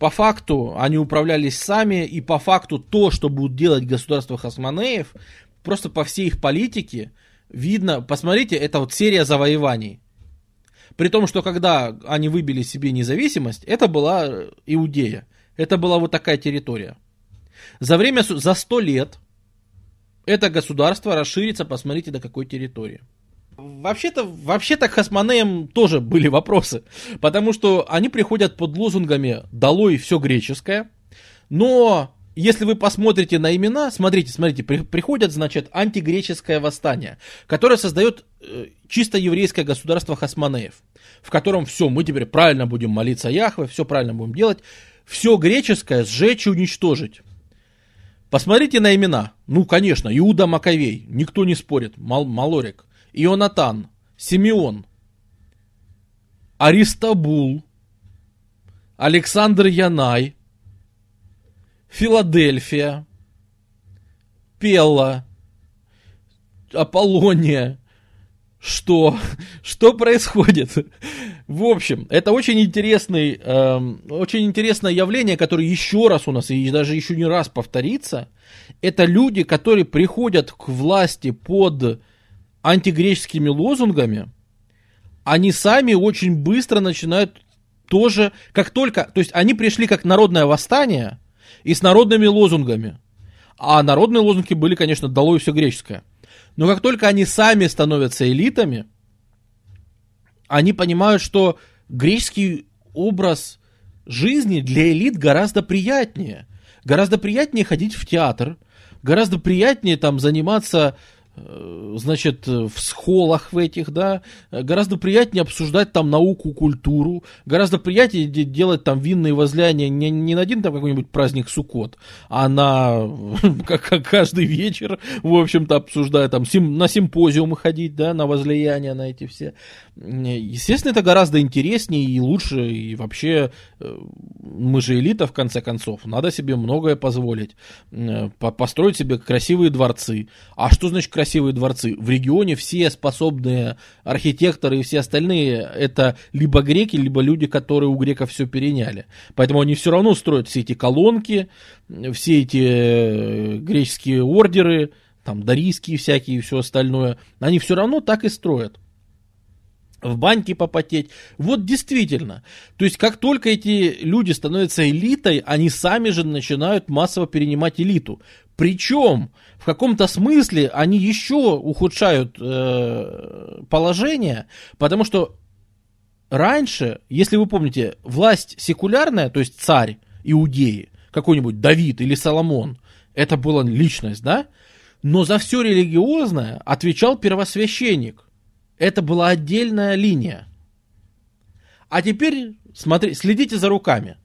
по факту они управлялись сами, и по факту то, что будут делать государство Хасманеев, просто по всей их политике видно, посмотрите, это вот серия завоеваний. При том, что когда они выбили себе независимость, это была Иудея. Это была вот такая территория. За время, за сто лет это государство расширится, посмотрите, до какой территории. Вообще-то, вообще-то к Хасманеям тоже были вопросы, потому что они приходят под лозунгами «долой все греческое», но если вы посмотрите на имена, смотрите, смотрите, при, приходят, значит, антигреческое восстание, которое создает э, чисто еврейское государство Хасманеев, в котором все, мы теперь правильно будем молиться Яхве, все правильно будем делать, все греческое сжечь и уничтожить. Посмотрите на имена. Ну, конечно, Иуда Маковей, никто не спорит, Мал Малорик, Ионатан, Симеон, Аристабул, Александр Янай, Филадельфия, Пелла, Аполлония. Что? Что происходит? В общем, это очень интересный, э, очень интересное явление, которое еще раз у нас и даже еще не раз повторится. Это люди, которые приходят к власти под антигреческими лозунгами, они сами очень быстро начинают тоже, как только, то есть они пришли как народное восстание и с народными лозунгами. А народные лозунги были, конечно, долой все греческое. Но как только они сами становятся элитами, они понимают, что греческий образ жизни для элит гораздо приятнее. Гораздо приятнее ходить в театр, гораздо приятнее там заниматься значит, в схолах в этих, да, гораздо приятнее обсуждать там науку, культуру, гораздо приятнее делать там винные возлияния не, не на один там какой-нибудь праздник Суккот, а на, как, как каждый вечер, в общем-то, обсуждая там, сим, на симпозиумы ходить, да, на возлияния, на эти все. Естественно, это гораздо интереснее и лучше, и вообще э, мы же элита, в конце концов, надо себе многое позволить, э, построить себе красивые дворцы. А что значит красивые дворцы. В регионе все способные архитекторы и все остальные это либо греки, либо люди, которые у греков все переняли. Поэтому они все равно строят все эти колонки, все эти э, греческие ордеры, там дарийские всякие и все остальное. Они все равно так и строят в баньке попотеть. Вот действительно. То есть, как только эти люди становятся элитой, они сами же начинают массово перенимать элиту. Причем в каком-то смысле они еще ухудшают э, положение, потому что раньше, если вы помните, власть секулярная, то есть царь Иудеи, какой-нибудь Давид или Соломон, это была личность, да? Но за все религиозное отвечал первосвященник. Это была отдельная линия. А теперь смотри, следите за руками.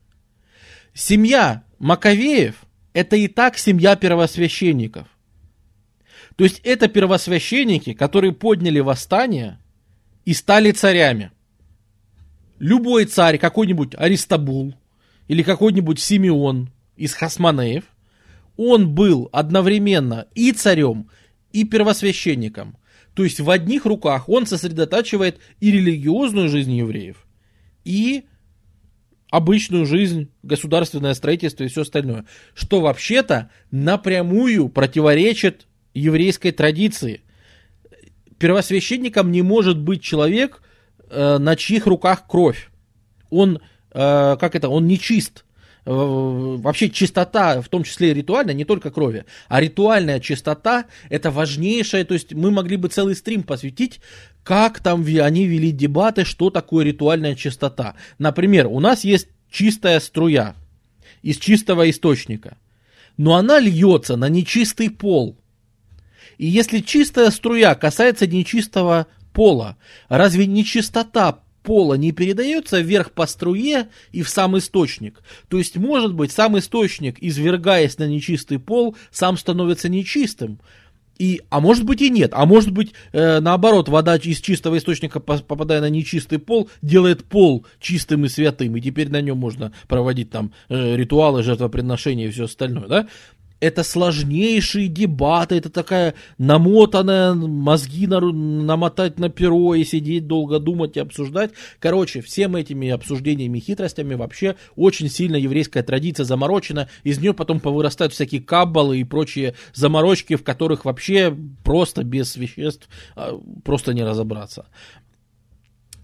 Семья Маковеев это и так семья первосвященников. То есть это первосвященники, которые подняли восстание и стали царями. Любой царь, какой-нибудь Аристабул или какой-нибудь Симеон из Хасманеев, он был одновременно и царем, и первосвященником. То есть в одних руках он сосредотачивает и религиозную жизнь евреев, и обычную жизнь, государственное строительство и все остальное, что вообще-то напрямую противоречит еврейской традиции. Первосвященником не может быть человек, э, на чьих руках кровь. Он, э, как это, он не чист. Э, вообще чистота, в том числе и ритуальная, не только крови, а ритуальная чистота – это важнейшее, то есть мы могли бы целый стрим посвятить как там они вели дебаты, что такое ритуальная чистота. Например, у нас есть чистая струя из чистого источника, но она льется на нечистый пол. И если чистая струя касается нечистого пола, разве нечистота пола не передается вверх по струе и в сам источник. То есть, может быть, сам источник, извергаясь на нечистый пол, сам становится нечистым. И, а может быть и нет, а может быть э, наоборот, вода из чистого источника, попадая на нечистый пол, делает пол чистым и святым, и теперь на нем можно проводить там э, ритуалы, жертвоприношения и все остальное, да? Это сложнейшие дебаты, это такая намотанная, мозги на, намотать на перо и сидеть долго думать и обсуждать. Короче, всем этими обсуждениями хитростями вообще очень сильно еврейская традиция заморочена, из нее потом повырастают всякие каббалы и прочие заморочки, в которых вообще просто без веществ а, просто не разобраться.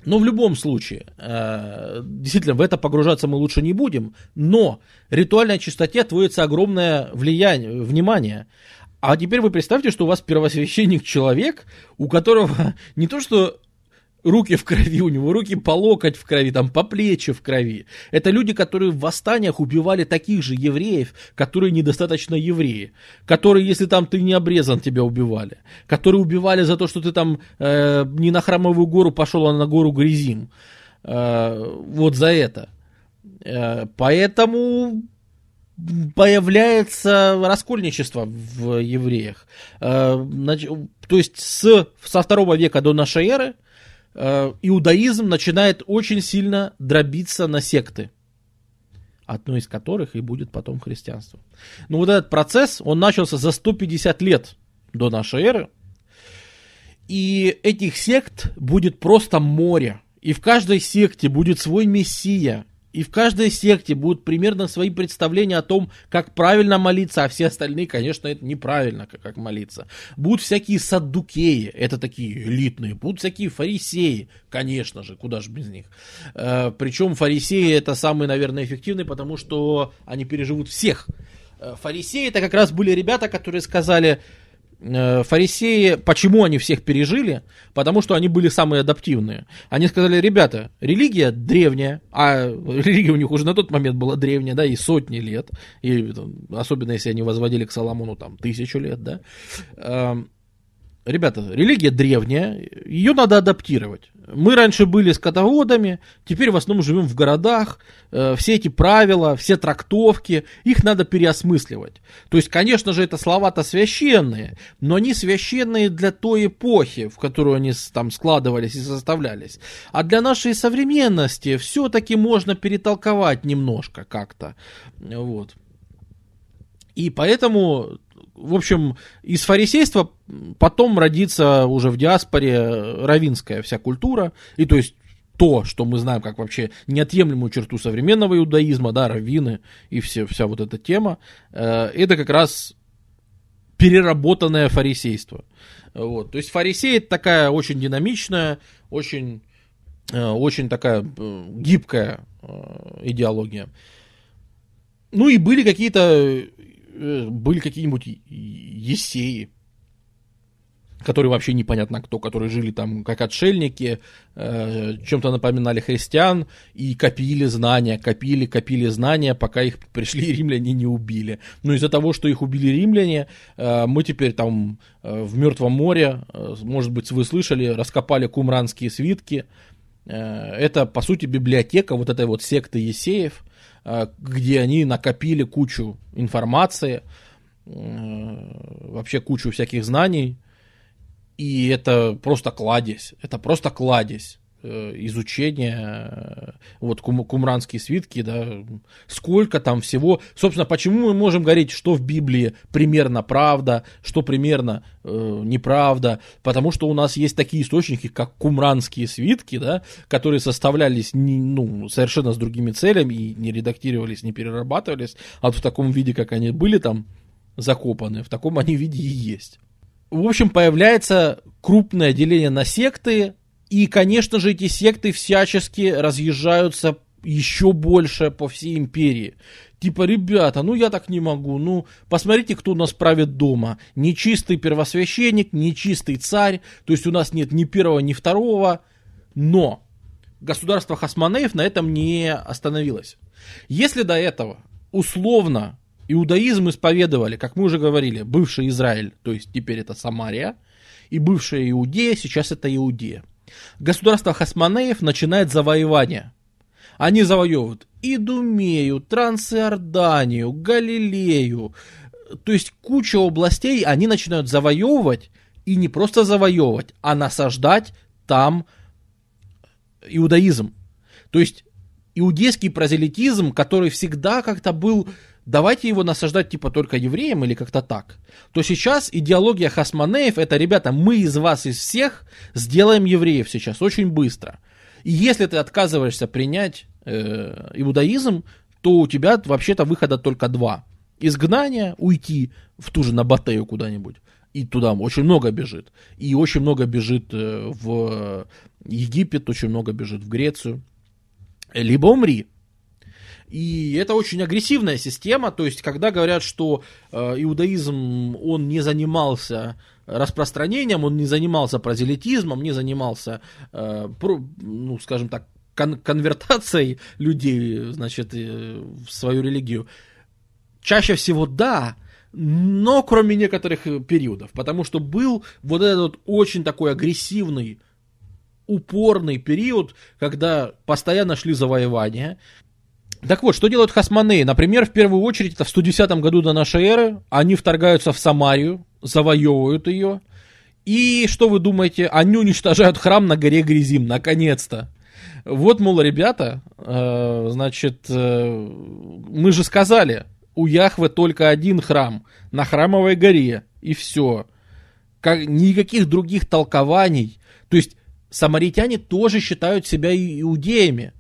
Но в любом случае, э, действительно, в это погружаться мы лучше не будем, но ритуальной чистоте отводится огромное влияние, внимание. А теперь вы представьте, что у вас первосвященник человек, у которого не то что руки в крови, у него руки по локоть в крови, там по плечи в крови. Это люди, которые в восстаниях убивали таких же евреев, которые недостаточно евреи, которые, если там ты не обрезан, тебя убивали, которые убивали за то, что ты там э, не на храмовую гору пошел, а на гору Грязим. Э, вот за это. Э, поэтому появляется раскольничество в евреях. Э, то есть с, со второго века до нашей эры иудаизм начинает очень сильно дробиться на секты, одной из которых и будет потом христианство. Но вот этот процесс, он начался за 150 лет до нашей эры, и этих сект будет просто море. И в каждой секте будет свой мессия, и в каждой секте будут примерно свои представления о том, как правильно молиться, а все остальные, конечно, это неправильно, как, как молиться. Будут всякие саддукеи, это такие элитные, будут всякие фарисеи, конечно же, куда же без них. Э, причем фарисеи это самые, наверное, эффективные, потому что они переживут всех. Э, фарисеи это как раз были ребята, которые сказали, фарисеи, почему они всех пережили? Потому что они были самые адаптивные. Они сказали, ребята, религия древняя, а религия у них уже на тот момент была древняя, да, и сотни лет, и особенно если они возводили к Соломону там тысячу лет, да. Ребята, религия древняя, ее надо адаптировать. Мы раньше были скотоводами, теперь в основном живем в городах. Э, все эти правила, все трактовки, их надо переосмысливать. То есть, конечно же, это слова-то священные, но они священные для той эпохи, в которую они там складывались и составлялись. А для нашей современности все-таки можно перетолковать немножко как-то. Вот. И поэтому в общем, из фарисейства потом родится уже в диаспоре равинская вся культура, и то есть то, что мы знаем как вообще неотъемлемую черту современного иудаизма, да, раввины и все, вся вот эта тема, э, это как раз переработанное фарисейство. Вот. То есть фарисей это такая очень динамичная, очень, э, очень такая э, гибкая идеология. Ну и были какие-то Э, были какие-нибудь есеи, которые вообще непонятно кто, которые жили там как отшельники, э, чем-то напоминали христиан и копили знания, копили, копили знания, пока их пришли римляне не убили. Но из-за того, что их убили римляне, э, мы теперь там э, в Мертвом море, э, может быть, вы слышали, раскопали кумранские свитки. Э, это, по сути, библиотека вот этой вот секты есеев, Э, где они накопили кучу информации, э, вообще кучу всяких знаний, и это просто кладезь, это просто кладезь. Э, изучение, э, вот кум, кумранские свитки, да, сколько там всего. Собственно, почему мы можем говорить, что в Библии примерно правда, что примерно э, неправда, потому что у нас есть такие источники, как кумранские свитки, да, которые составлялись не, ну, совершенно с другими целями и не редактировались, не перерабатывались, а вот в таком виде, как они были там закопаны, в таком они виде и есть. В общем, появляется крупное деление на секты, и, конечно же, эти секты всячески разъезжаются еще больше по всей империи. Типа, ребята, ну я так не могу, ну посмотрите, кто у нас правит дома. Нечистый первосвященник, нечистый царь, то есть у нас нет ни первого, ни второго, но государство Хасманеев на этом не остановилось. Если до этого условно иудаизм исповедовали, как мы уже говорили, бывший Израиль, то есть теперь это Самария, и бывшая Иудея, сейчас это Иудея. Государство Хасманеев начинает завоевание. Они завоевывают Идумею, Трансиорданию, Галилею. То есть куча областей они начинают завоевывать. И не просто завоевывать, а насаждать там иудаизм. То есть иудейский прозелитизм, который всегда как-то был давайте его насаждать типа только евреям или как-то так, то сейчас идеология хасманеев это, ребята, мы из вас, из всех сделаем евреев сейчас очень быстро. И если ты отказываешься принять э, иудаизм, то у тебя вообще-то выхода только два. Изгнание, уйти в ту же Набатею куда-нибудь. И туда очень много бежит. И очень много бежит э, в Египет, очень много бежит в Грецию. Либо умри. И это очень агрессивная система, то есть когда говорят, что э, иудаизм, он не занимался распространением, он не занимался прозелитизмом, не занимался, э, про, ну, скажем так, кон- конвертацией людей, значит, э, в свою религию, чаще всего да, но кроме некоторых периодов, потому что был вот этот вот очень такой агрессивный, упорный период, когда постоянно шли завоевания, так вот, что делают хасманеи? Например, в первую очередь, это в 110 году до нашей эры, они вторгаются в Самарию, завоевывают ее. И что вы думаете? Они уничтожают храм на горе Гризим, наконец-то. Вот, мол, ребята, э, значит, э, мы же сказали, у Яхвы только один храм на храмовой горе, и все. Как, никаких других толкований. То есть, самаритяне тоже считают себя иудеями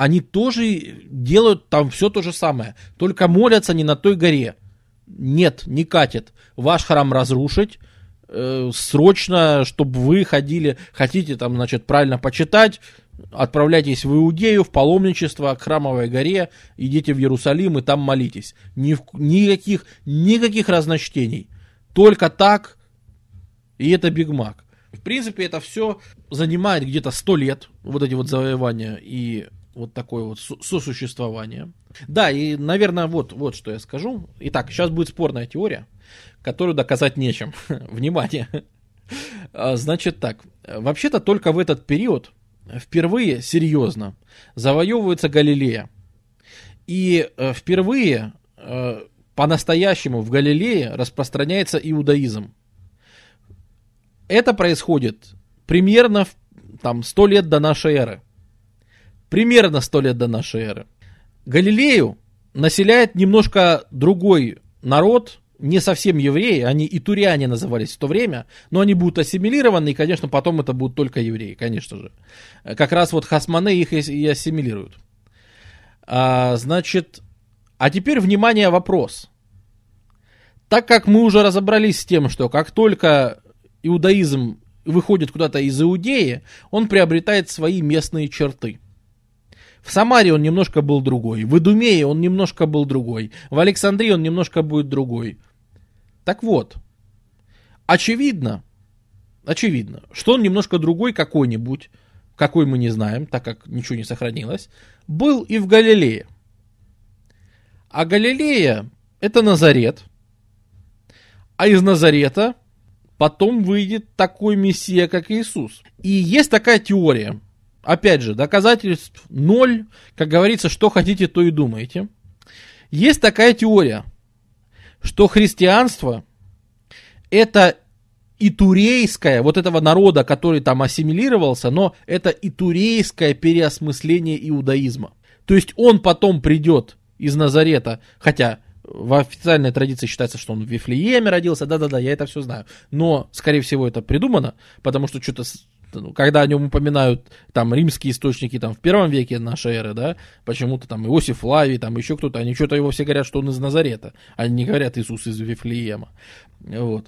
они тоже делают там все то же самое, только молятся не на той горе. Нет, не катит. Ваш храм разрушить, э, срочно, чтобы вы ходили, хотите там, значит, правильно почитать, отправляйтесь в Иудею, в паломничество к храмовой горе, идите в Иерусалим и там молитесь. Ни, никаких, никаких разночтений. Только так, и это Биг Мак. В принципе, это все занимает где-то 100 лет, вот эти вот завоевания и вот такое вот сосуществование. Да, и, наверное, вот, вот что я скажу. Итак, сейчас будет спорная теория, которую доказать нечем. Внимание. А, значит так, вообще-то только в этот период впервые серьезно завоевывается Галилея. И э, впервые э, по-настоящему в Галилее распространяется иудаизм. Это происходит примерно там 100 лет до нашей эры примерно сто лет до нашей эры. Галилею населяет немножко другой народ, не совсем евреи, они и туряне назывались в то время, но они будут ассимилированы, и, конечно, потом это будут только евреи, конечно же. Как раз вот хасманы их и ассимилируют. А, значит, а теперь, внимание, вопрос. Так как мы уже разобрались с тем, что как только иудаизм выходит куда-то из Иудеи, он приобретает свои местные черты – в Самаре он немножко был другой. В Идумее он немножко был другой. В Александрии он немножко будет другой. Так вот, очевидно, очевидно, что он немножко другой какой-нибудь, какой мы не знаем, так как ничего не сохранилось, был и в Галилее. А Галилея – это Назарет. А из Назарета потом выйдет такой мессия, как Иисус. И есть такая теория – Опять же, доказательств ноль. Как говорится, что хотите, то и думаете. Есть такая теория, что христианство это и турейское, вот этого народа, который там ассимилировался, но это и турейское переосмысление иудаизма. То есть он потом придет из Назарета, хотя в официальной традиции считается, что он в Вифлееме родился, да-да-да, я это все знаю. Но, скорее всего, это придумано, потому что что-то когда о нем упоминают там римские источники там в первом веке нашей эры, да, почему-то там Иосиф Лавий, там еще кто-то, они что-то его все говорят, что он из Назарета, они не говорят Иисус из Вифлеема, вот.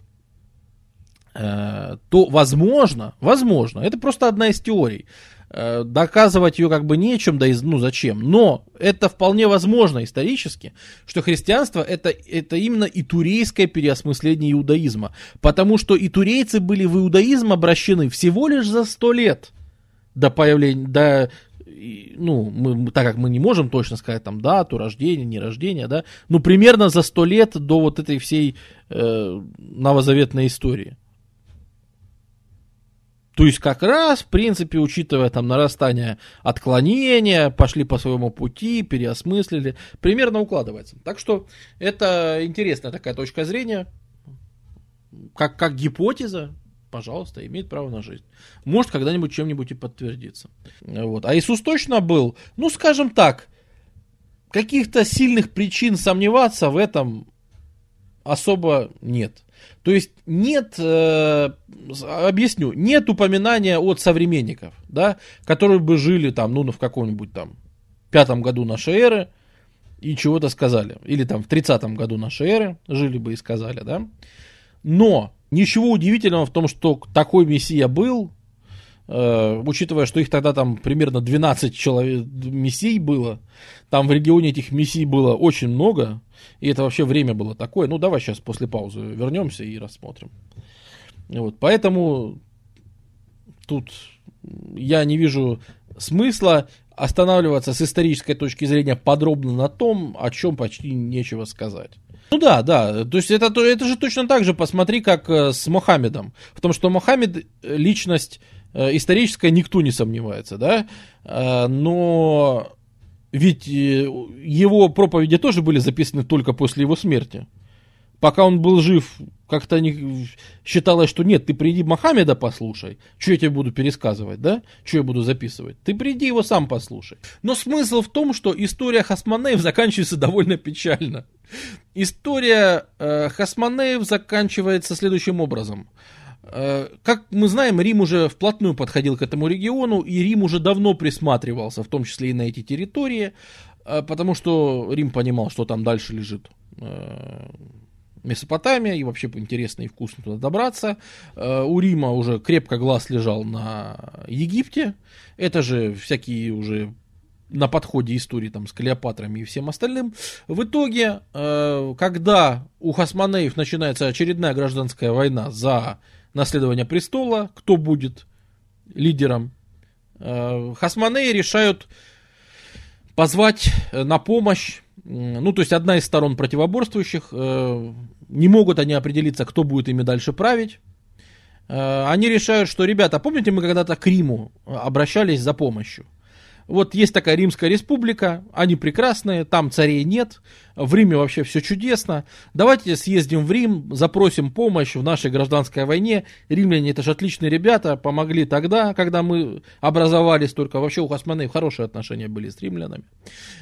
Э, то возможно, возможно, это просто одна из теорий, доказывать ее как бы нечем, да и ну зачем. Но это вполне возможно исторически, что христианство это, это именно и турейское переосмысление иудаизма. Потому что и турейцы были в иудаизм обращены всего лишь за сто лет до появления, до ну, мы, так как мы не можем точно сказать там дату рождения, не рождения, да, ну, примерно за сто лет до вот этой всей э, новозаветной истории. То есть как раз, в принципе, учитывая там нарастание отклонения, пошли по своему пути, переосмыслили, примерно укладывается. Так что это интересная такая точка зрения, как, как гипотеза, пожалуйста, имеет право на жизнь. Может, когда-нибудь чем-нибудь и подтвердится. Вот. А Иисус точно был, ну, скажем так, каких-то сильных причин сомневаться в этом особо нет. То есть нет, э, объясню, нет упоминания от современников, да, которые бы жили там, ну, в каком-нибудь там пятом году нашей эры и чего-то сказали. Или там в тридцатом году нашей эры жили бы и сказали, да. Но ничего удивительного в том, что такой мессия был, учитывая, что их тогда там примерно 12 человек, мессий было, там в регионе этих мессий было очень много, и это вообще время было такое. Ну, давай сейчас после паузы вернемся и рассмотрим. Вот, поэтому тут я не вижу смысла останавливаться с исторической точки зрения подробно на том, о чем почти нечего сказать. Ну да, да, то есть это, это же точно так же, посмотри, как э, с Мухаммедом. В том, что Мухаммед э, личность э, историческая, никто не сомневается, да, но ведь его проповеди тоже были записаны только после его смерти пока он был жив, как-то не считалось, что нет, ты приди Мохаммеда послушай. Что я тебе буду пересказывать, да? Что я буду записывать? Ты приди его сам послушай. Но смысл в том, что история Хасманеев заканчивается довольно печально. История э, Хасманеев заканчивается следующим образом. Э, как мы знаем, Рим уже вплотную подходил к этому региону, и Рим уже давно присматривался, в том числе и на эти территории, э, потому что Рим понимал, что там дальше лежит э, Месопотамия, и вообще интересно и вкусно туда добраться. У Рима уже крепко глаз лежал на Египте. Это же всякие уже на подходе истории там с Клеопатрами и всем остальным. В итоге, когда у Хасманеев начинается очередная гражданская война за наследование престола, кто будет лидером, э, Хасманеи решают позвать на помощь ну, то есть одна из сторон противоборствующих, э, не могут они определиться, кто будет ими дальше править. Э, они решают, что, ребята, помните, мы когда-то к Риму обращались за помощью? Вот есть такая Римская республика, они прекрасные, там царей нет, в Риме вообще все чудесно. Давайте съездим в Рим, запросим помощь в нашей гражданской войне. Римляне это же отличные ребята, помогли тогда, когда мы образовались, только вообще у Хасманеев хорошие отношения были с римлянами.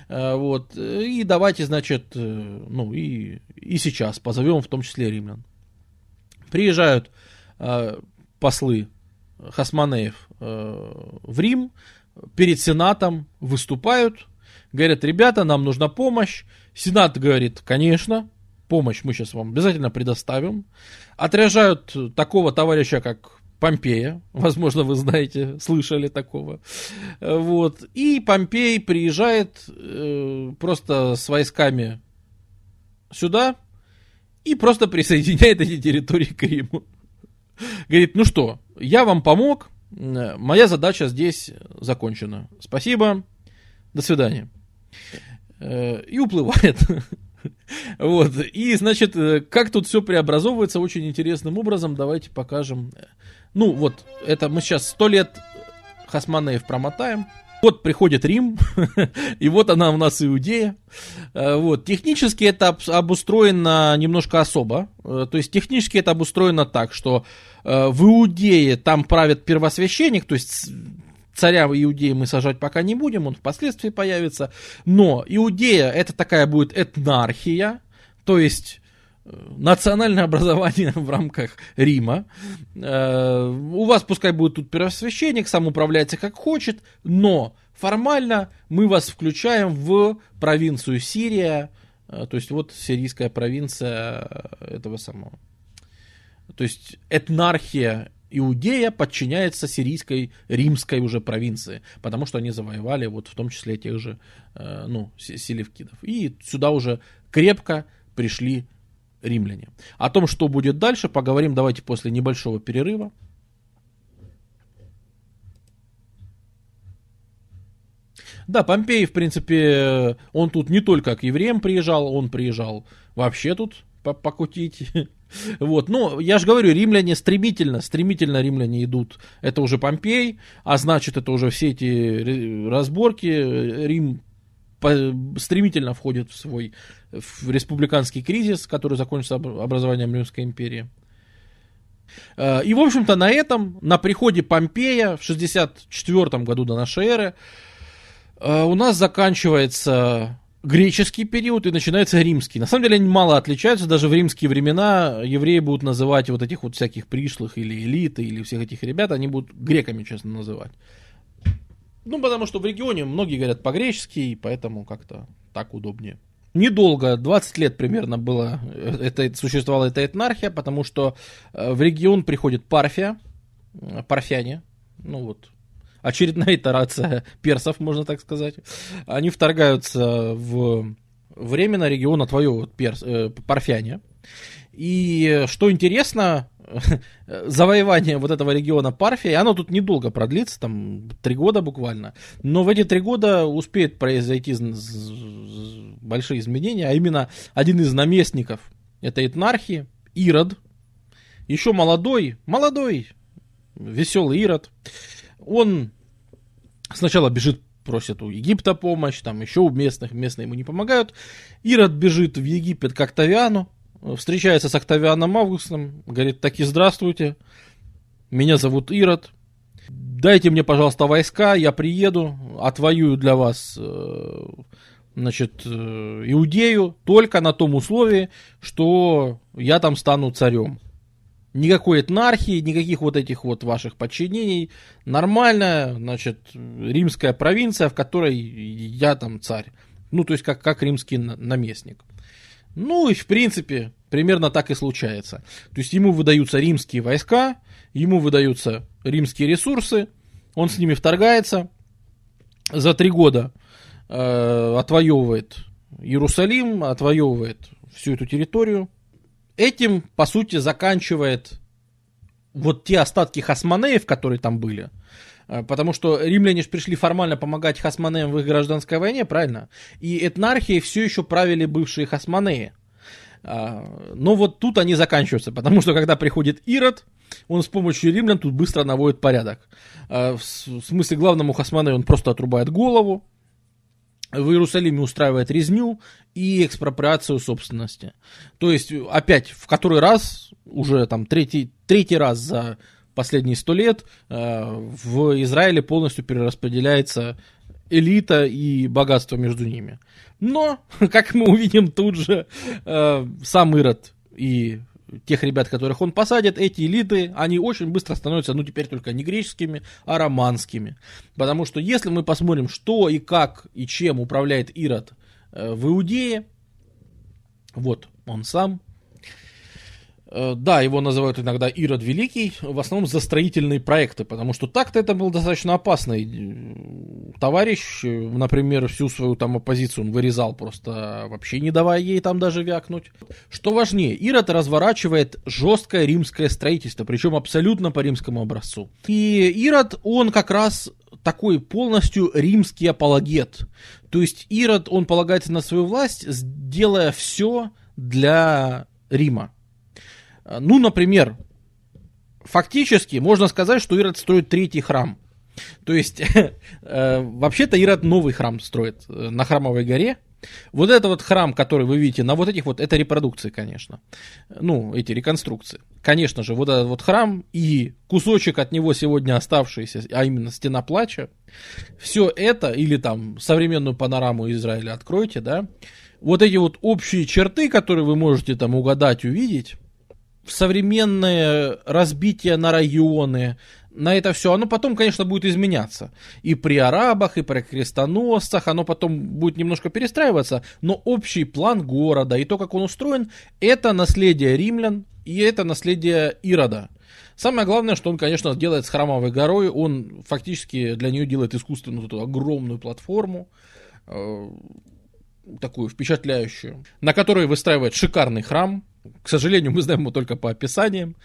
Э, вот. И давайте, значит, э, ну и, и сейчас позовем в том числе римлян. Приезжают э, послы Хасманеев в Рим, перед Сенатом выступают, говорят, ребята, нам нужна помощь. Сенат говорит, конечно, помощь мы сейчас вам обязательно предоставим. Отряжают такого товарища, как Помпея, возможно, вы знаете, слышали такого. Вот. И Помпей приезжает э, просто с войсками сюда и просто присоединяет эти территории к Риму. Говорит, ну что, я вам помог, моя задача здесь закончена. Спасибо, до свидания. Э, и уплывает. Вот. И, значит, э, как тут все преобразовывается очень интересным образом, давайте покажем. Ну, вот, это мы сейчас сто лет Хасманеев промотаем. Вот приходит Рим, и вот она у нас Иудея. Э, вот. Технически это обустроено немножко особо. То есть технически это обустроено так, что Э, в Иудее там правит первосвященник, то есть царя в Иудее мы сажать пока не будем, он впоследствии появится. Но Иудея это такая будет этнархия, то есть э, национальное образование в рамках Рима. Э, у вас пускай будет тут первосвященник, сам управляется как хочет, но формально мы вас включаем в провинцию Сирия, то есть вот сирийская провинция этого самого то есть этнархия Иудея подчиняется сирийской, римской уже провинции, потому что они завоевали вот в том числе тех же, э, ну, селевкидов. И сюда уже крепко пришли римляне. О том, что будет дальше, поговорим давайте после небольшого перерыва. Да, Помпей, в принципе, он тут не только к евреям приезжал, он приезжал вообще тут покутить. Вот, ну, я же говорю, римляне стремительно, стремительно римляне идут. Это уже Помпей, а значит, это уже все эти разборки. Рим стремительно входит в свой в республиканский кризис, который закончится образованием Римской империи. Э, и, в общем-то, на этом, на приходе Помпея в 64 году до нашей эры, э, у нас заканчивается греческий период и начинается римский. На самом деле они мало отличаются, даже в римские времена евреи будут называть вот этих вот всяких пришлых или элиты, или всех этих ребят, они будут греками, честно, называть. Ну, потому что в регионе многие говорят по-гречески, и поэтому как-то так удобнее. Недолго, 20 лет примерно было, э, это, существовала эта этнархия, потому что э, в регион приходит Парфия, э, парфяне, ну вот, очередная итерация персов, можно так сказать. Они вторгаются в временно регион отвоевывают перс, э, парфяне. И что интересно, завоевание вот этого региона Парфии, оно тут недолго продлится, там три года буквально, но в эти три года успеет произойти большие изменения, а именно один из наместников этой этнархии, Ирод, еще молодой, молодой, веселый Ирод, он сначала бежит просит у Египта помощь, там еще у местных, местные ему не помогают. Ирод бежит в Египет к Октавиану, встречается с Октавианом Августом, говорит, таки здравствуйте, меня зовут Ирод, дайте мне, пожалуйста, войска, я приеду, отвоюю для вас, э, значит, э, Иудею, только на том условии, что я там стану царем. Никакой этнархии, никаких вот этих вот ваших подчинений. Нормальная, значит, римская провинция, в которой я там царь. Ну, то есть, как, как римский наместник. Ну, и в принципе, примерно так и случается. То есть, ему выдаются римские войска, ему выдаются римские ресурсы, он с ними вторгается, за три года э, отвоевывает Иерусалим, отвоевывает всю эту территорию, этим, по сути, заканчивает вот те остатки хасманеев, которые там были. Э, потому что римляне же пришли формально помогать хасманеям в их гражданской войне, правильно? И этнархией все еще правили бывшие хасманеи. Э, но вот тут они заканчиваются, потому что когда приходит Ирод, он с помощью римлян тут быстро наводит порядок. Э, в смысле, главному хасманею он просто отрубает голову, в Иерусалиме устраивает резню и экспроприацию собственности. То есть, опять, в который раз, уже там третий, третий раз за последние сто лет э, в Израиле полностью перераспределяется элита и богатство между ними. Но, как мы увидим тут же, э, сам Ирод и тех ребят, которых он посадит, эти элиты, они очень быстро становятся, ну, теперь только не греческими, а романскими. Потому что если мы посмотрим, что и как и чем управляет Ирод э, в Иудее, вот он сам, да, его называют иногда Ирод Великий, в основном за строительные проекты, потому что так-то это был достаточно опасный э, товарищ. Например, всю свою там оппозицию он вырезал просто вообще не давая ей там даже вякнуть. Что важнее, Ирод разворачивает жесткое римское строительство, причем абсолютно по римскому образцу. И Ирод, он как раз такой полностью римский апологет. То есть Ирод, он полагается на свою власть, делая все для Рима. Э, ну, например, фактически можно сказать, что Ирод строит третий храм. То есть, э, вообще-то Ирод новый храм строит э, на Храмовой горе. Вот это вот храм, который вы видите, на вот этих вот, это репродукции, конечно. Ну, эти реконструкции. Конечно же, вот этот вот храм и кусочек от него сегодня оставшийся, а именно стена плача, все это, или там современную панораму Израиля откройте, да, вот эти вот общие черты, которые вы можете там угадать, увидеть, современное разбитие на районы, на это все, оно потом, конечно, будет изменяться. И при арабах, и при крестоносцах, оно потом будет немножко перестраиваться, но общий план города и то, как он устроен, это наследие римлян и это наследие Ирода. Самое главное, что он, конечно, делает с храмовой горой, он фактически для нее делает искусственную эту огромную платформу, э, такую впечатляющую, на которой выстраивает шикарный храм, к сожалению, мы знаем его только по описаниям.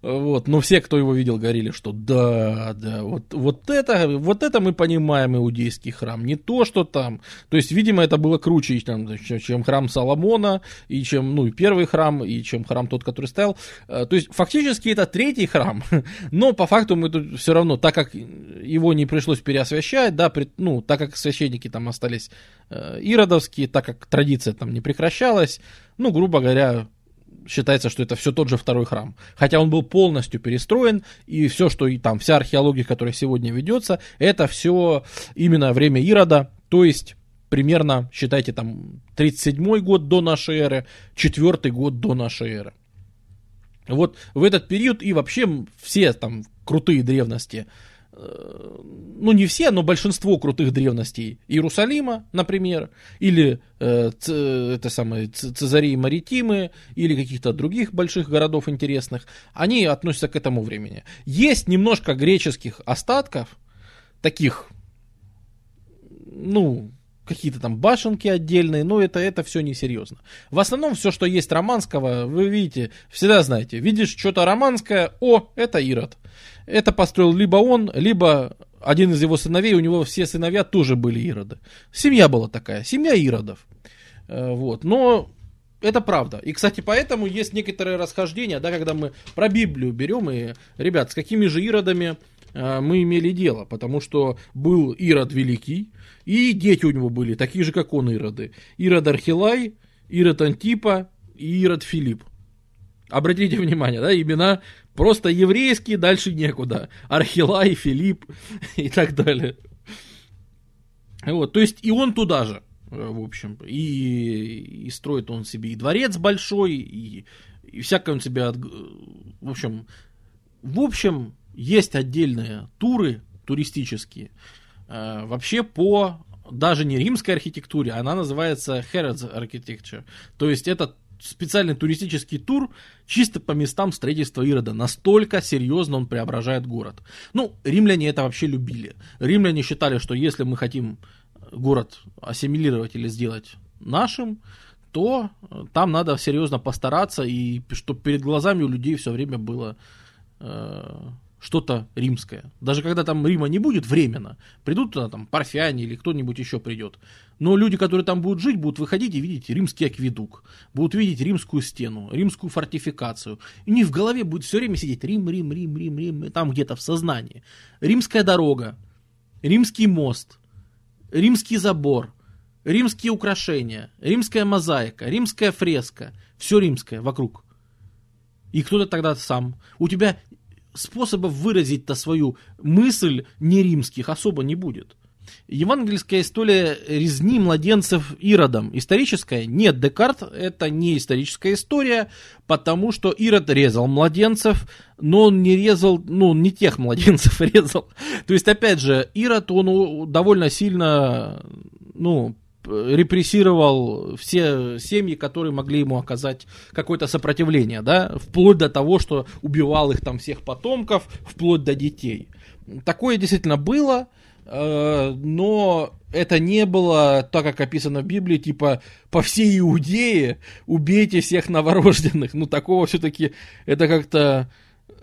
Вот. Но все, кто его видел, говорили, что да, да, вот, вот, это, вот это мы понимаем иудейский храм. Не то, что там. То есть, видимо, это было круче, чем, чем храм Соломона, и чем, ну, и первый храм, и чем храм тот, который стоял. Э, то есть, фактически это третий храм. Но по факту мы тут все равно, так как его не пришлось переосвящать, да, при, ну, так как священники там остались э, иродовские, так как традиция там не прекращалась, ну, грубо говоря, считается, что это все тот же второй храм. Хотя он был полностью перестроен, и все, что и там, вся археология, которая сегодня ведется, это все именно время Ирода, то есть примерно, считайте, там 37 год до нашей эры, 4 год до нашей эры. Вот в этот период и вообще все там крутые древности, ну не все, но большинство крутых древностей Иерусалима, например, или э, это самое Цезарии Маритимы, или каких-то других больших городов интересных, они относятся к этому времени. Есть немножко греческих остатков, таких, ну, какие-то там башенки отдельные, но это, это все несерьезно. В основном все, что есть романского, вы видите, всегда знаете, видишь что-то романское, о, это Ирод. Это построил либо он, либо один из его сыновей, у него все сыновья тоже были Ироды. Семья была такая, семья Иродов. Э, вот, но это правда. И, кстати, поэтому есть некоторые расхождения, да, когда мы про Библию берем, и, ребят, с какими же Иродами мы имели дело, потому что был Ирод Великий, и дети у него были, такие же, как он, Ироды. Ирод Архилай, Ирод Антипа и Ирод Филипп. Обратите внимание, да, имена просто еврейские, дальше некуда. Архилай, Филипп и так далее. Вот, то есть и он туда же, в общем, и, и строит он себе и дворец большой, и, и всякое он себе, в общем, в общем, есть отдельные туры туристические, Э, вообще по даже не римской архитектуре, она называется Herod's Architecture. То есть это специальный туристический тур чисто по местам строительства Ирода. Настолько серьезно он преображает город. Ну, римляне это вообще любили. Римляне считали, что если мы хотим город ассимилировать или сделать нашим, то там надо серьезно постараться, и чтобы перед глазами у людей все время было э, что-то римское. Даже когда там Рима не будет временно, придут туда там парфяне или кто-нибудь еще придет. Но люди, которые там будут жить, будут выходить и видеть римский акведук, будут видеть римскую стену, римскую фортификацию. И не в голове будет все время сидеть Рим, Рим, Рим, Рим, Рим, там где-то в сознании. Римская дорога, римский мост, римский забор, римские украшения, римская мозаика, римская фреска, все римское вокруг. И кто-то тогда сам. У тебя способов выразить-то свою мысль не римских особо не будет. Евангельская история резни младенцев Иродом. Историческая? Нет, Декарт это не историческая история, потому что Ирод резал младенцев, но он не резал, ну, не тех младенцев резал. То есть, опять же, Ирод, он довольно сильно, ну, репрессировал все семьи, которые могли ему оказать какое-то сопротивление, да, вплоть до того, что убивал их там всех потомков, вплоть до детей. Такое действительно было, э, но это не было так, как описано в Библии, типа по всей Иудее убейте всех новорожденных. Ну, такого все-таки это как-то,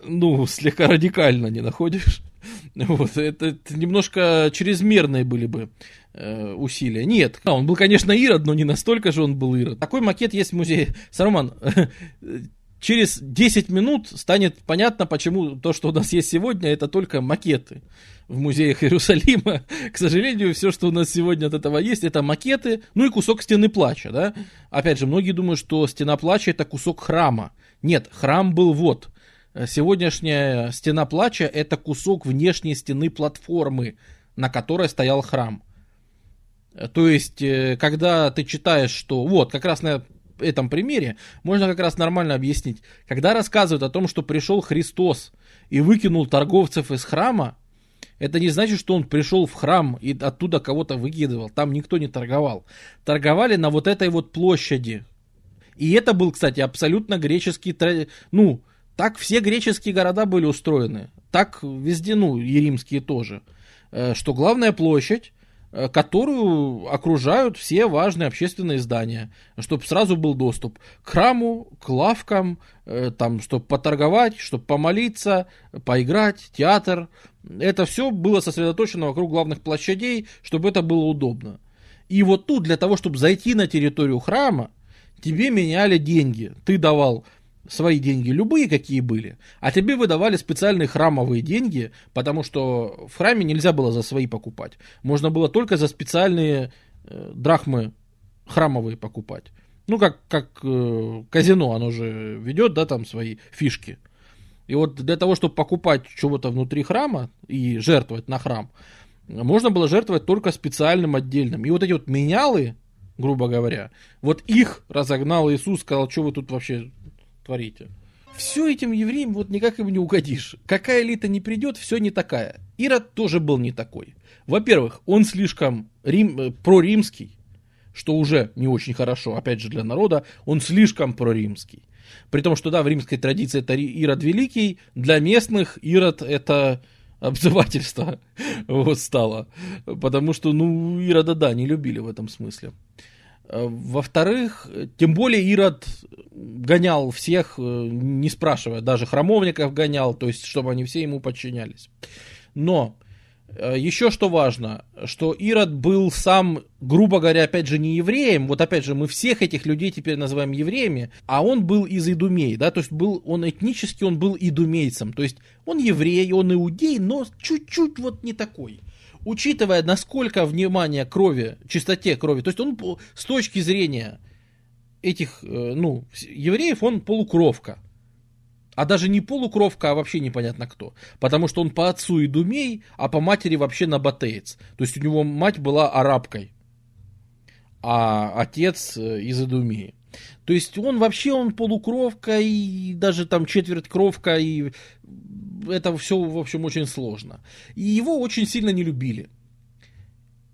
ну, слегка радикально не находишь. Вот, это, это немножко чрезмерные были бы э, усилия. Нет, он был, конечно, Ирод, но не настолько же он был Ирод. Такой макет есть в музее. Саруман, через 10 минут станет понятно, почему то, что у нас есть сегодня, это только макеты в музеях Иерусалима. К сожалению, все, что у нас сегодня от этого есть, это макеты, ну и кусок стены плача, да. Опять же, многие думают, что стена плача это кусок храма. Нет, храм был вот. Сегодняшняя стена плача это кусок внешней стены платформы, на которой стоял храм. То есть, э, когда ты читаешь, что вот, как раз на этом примере можно как раз нормально объяснить. Когда рассказывают о том, что пришел Христос и выкинул торговцев из храма, это не значит, что он пришел в храм и оттуда кого-то выкидывал. Там никто не торговал. Торговали на вот этой вот площади. И это был, кстати, абсолютно греческий... Ну, так все греческие города были устроены. Так везде, ну, и римские тоже. Э, что главная площадь, Э, которую окружают все важные общественные здания, чтобы сразу был доступ к храму, к лавкам, э, там, чтобы поторговать, чтобы помолиться, поиграть, театр. Это все было сосредоточено вокруг главных площадей, чтобы это было удобно. И вот тут для того, чтобы зайти на территорию храма, тебе меняли деньги. Ты давал свои деньги, любые какие были, а тебе выдавали специальные храмовые деньги, потому что в храме нельзя было за свои покупать. Можно было только за специальные э, драхмы храмовые покупать. Ну, как, как э, казино, оно же ведет, да, там свои фишки. И вот для того, чтобы покупать чего-то внутри храма и жертвовать на храм, можно было жертвовать только специальным отдельным. И вот эти вот менялы, грубо говоря, вот их разогнал Иисус, сказал, что вы тут вообще творите. Все этим евреям вот никак им не угодишь. Какая элита не придет, все не такая. Ирод тоже был не такой. Во-первых, он слишком рим, э, проримский, что уже не очень хорошо, опять же, для народа, он слишком проримский. При том, что, да, в римской традиции это Ирод Великий, для местных Ирод это обзывательство вот стало. Потому что, ну, Ирода, да, не любили в этом смысле. Во-вторых, тем более Ирод гонял всех, э, не спрашивая, даже храмовников гонял, то есть, чтобы они все ему подчинялись. Но Э, Еще что важно, что Ирод был сам, грубо говоря, опять же, не евреем. Вот опять же, мы всех этих людей теперь называем евреями, а он был из Идумей, да, то есть был, он этнически, он был идумейцем. То есть он еврей, он иудей, но чуть-чуть вот не такой. Учитывая, насколько внимание крови, чистоте крови, то есть он с точки зрения этих, э, ну, евреев, он полукровка. А даже не полукровка, а вообще непонятно кто. Потому что он по отцу идумей, а по матери вообще набатеец. То есть у него мать была арабкой, а отец э, из Идумеи. То есть он вообще он полукровка и даже там четверть кровка и это все в общем очень сложно. И его очень сильно не любили.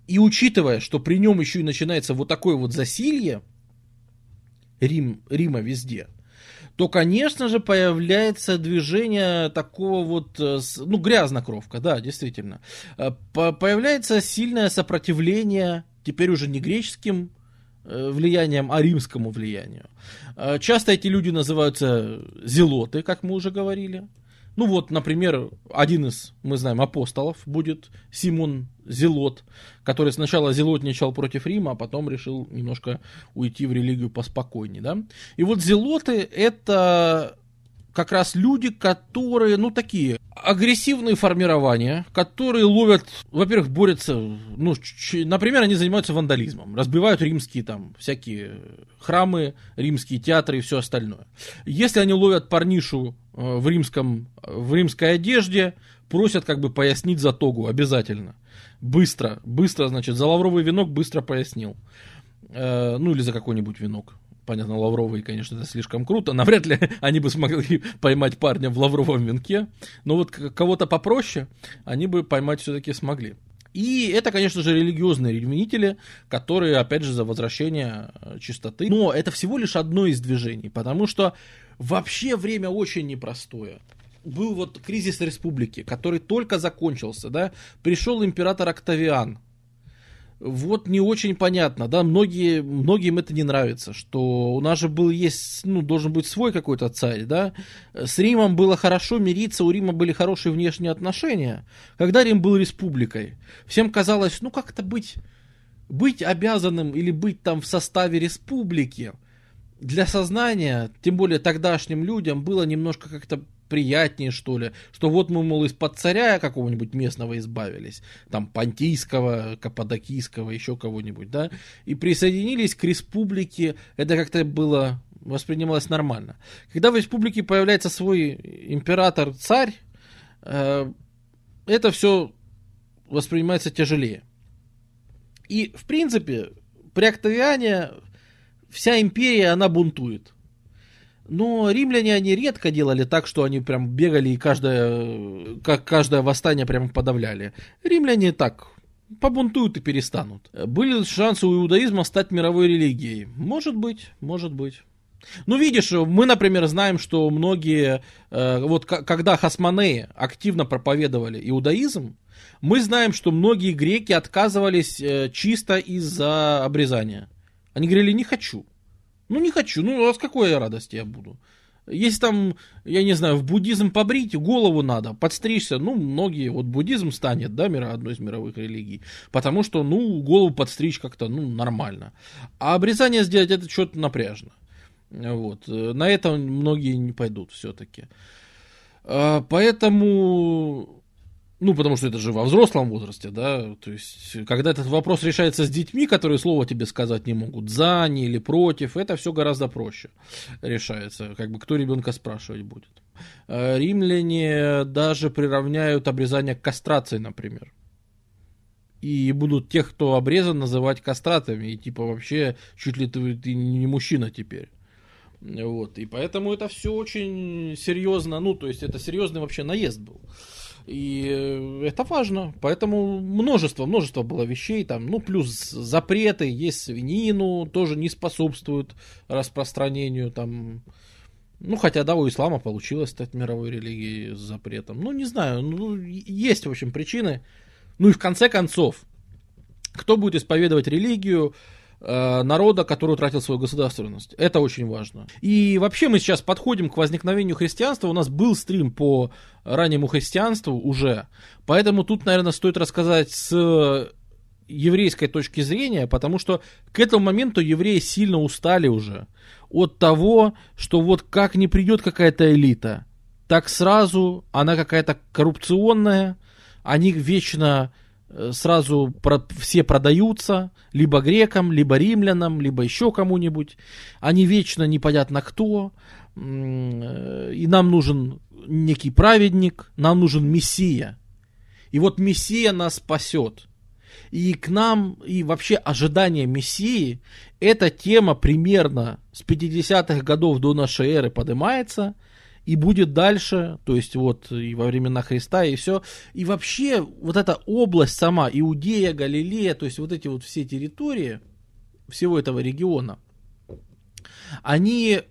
И учитывая, что при нем еще и начинается вот такое вот засилье Рим, Рима везде, то, конечно же, появляется движение такого вот, э, ну, грязнокровка, да, действительно. Э, появляется сильное сопротивление, теперь уже не греческим э, влиянием, а римскому влиянию. Часто эти люди называются зелоты, как мы уже говорили. Ну вот, например, один из, мы знаем, апостолов будет Симон Зелот, который сначала зелотничал против Рима, а потом решил немножко уйти в религию поспокойнее. Да? И вот зелоты это как раз люди, которые, ну, такие агрессивные формирования, которые ловят, во-первых, борются, ну, например, они занимаются вандализмом, разбивают римские там всякие храмы, римские театры и все остальное. Если они ловят парнишу э, в, римском, в римской одежде, просят как бы пояснить за тогу обязательно. Быстро, быстро, значит, за лавровый венок быстро пояснил. Э, ну, или за какой-нибудь венок понятно, лавровый, конечно, это слишком круто. Навряд ли они бы смогли поймать парня в лавровом венке. Но вот кого-то попроще они бы поймать все-таки смогли. И это, конечно же, религиозные ревнители, которые, опять же, за возвращение э, чистоты. Но это всего лишь одно из движений, потому что вообще время очень непростое. Был вот кризис республики, который только закончился, да, пришел император Октавиан, вот не очень понятно, да, многие, многим это не нравится, что у нас же был есть, ну, должен быть свой какой-то царь, да, с Римом было хорошо мириться, у Рима были хорошие внешние отношения, когда Рим был республикой, всем казалось, ну, как-то быть, быть обязанным или быть там в составе республики, для сознания, тем более тогдашним людям, было немножко как-то приятнее, что ли, что вот мы, мол, из-под царя какого-нибудь местного избавились, там, Понтийского, Каппадокийского, еще кого-нибудь, да, и присоединились к республике, это как-то было, воспринималось нормально. Когда в республике появляется свой император-царь, э, это все воспринимается тяжелее. И, в принципе, при Октавиане вся империя, она бунтует. Но римляне, они редко делали так, что они прям бегали и каждое, как каждое восстание прям подавляли. Римляне так, побунтуют и перестанут. Были шансы у иудаизма стать мировой религией? Может быть, может быть. Ну, видишь, мы, например, знаем, что многие, э, вот когда хасмонеи активно проповедовали иудаизм, мы знаем, что многие греки отказывались э, чисто из-за обрезания. Они говорили, не хочу. Ну, не хочу. Ну, а с какой радости я буду? Если там, я не знаю, в буддизм побрить, голову надо, подстричься, ну, многие, вот буддизм станет, да, мира, одной из мировых религий, потому что, ну, голову подстричь как-то, ну, нормально. А обрезание сделать, это что-то напряжно. Вот. На это многие не пойдут все-таки. А, поэтому ну, потому что это же во взрослом возрасте, да, то есть, когда этот вопрос решается с детьми, которые слова тебе сказать не могут, за, не или против, это все гораздо проще решается, как бы кто ребенка спрашивать будет. Э, римляне даже приравняют обрезание к кастрации, например. и будут тех, кто обрезан, называть кастратами, и типа вообще чуть ли ты, ты не мужчина теперь. Вот, и поэтому это все очень серьезно, ну, то есть это серьезный вообще наезд был. И э, это важно. Поэтому множество, множество было вещей там. Ну, плюс запреты, есть свинину, тоже не способствуют распространению там. Ну, хотя, да, у ислама получилось стать мировой религией с запретом. Ну, не знаю, ну, есть, в общем, причины. Ну и в конце концов, кто будет исповедовать религию, народа, который утратил свою государственность. Это очень важно. И вообще мы сейчас подходим к возникновению христианства. У нас был стрим по раннему христианству уже. Поэтому тут, наверное, стоит рассказать с еврейской точки зрения, потому что к этому моменту евреи сильно устали уже от того, что вот как не придет какая-то элита, так сразу она какая-то коррупционная, они вечно Э, сразу про, все продаются либо грекам, либо римлянам, либо еще кому-нибудь. Они вечно непонятно кто. Э, и нам нужен некий праведник, нам нужен мессия. И вот мессия нас спасет. И к нам, и вообще ожидание мессии, эта тема примерно с 50-х годов до нашей эры поднимается – и будет дальше, то есть вот и во времена Христа, и все. И вообще вот эта область сама, Иудея, Галилея, то есть вот эти вот все территории всего этого региона, они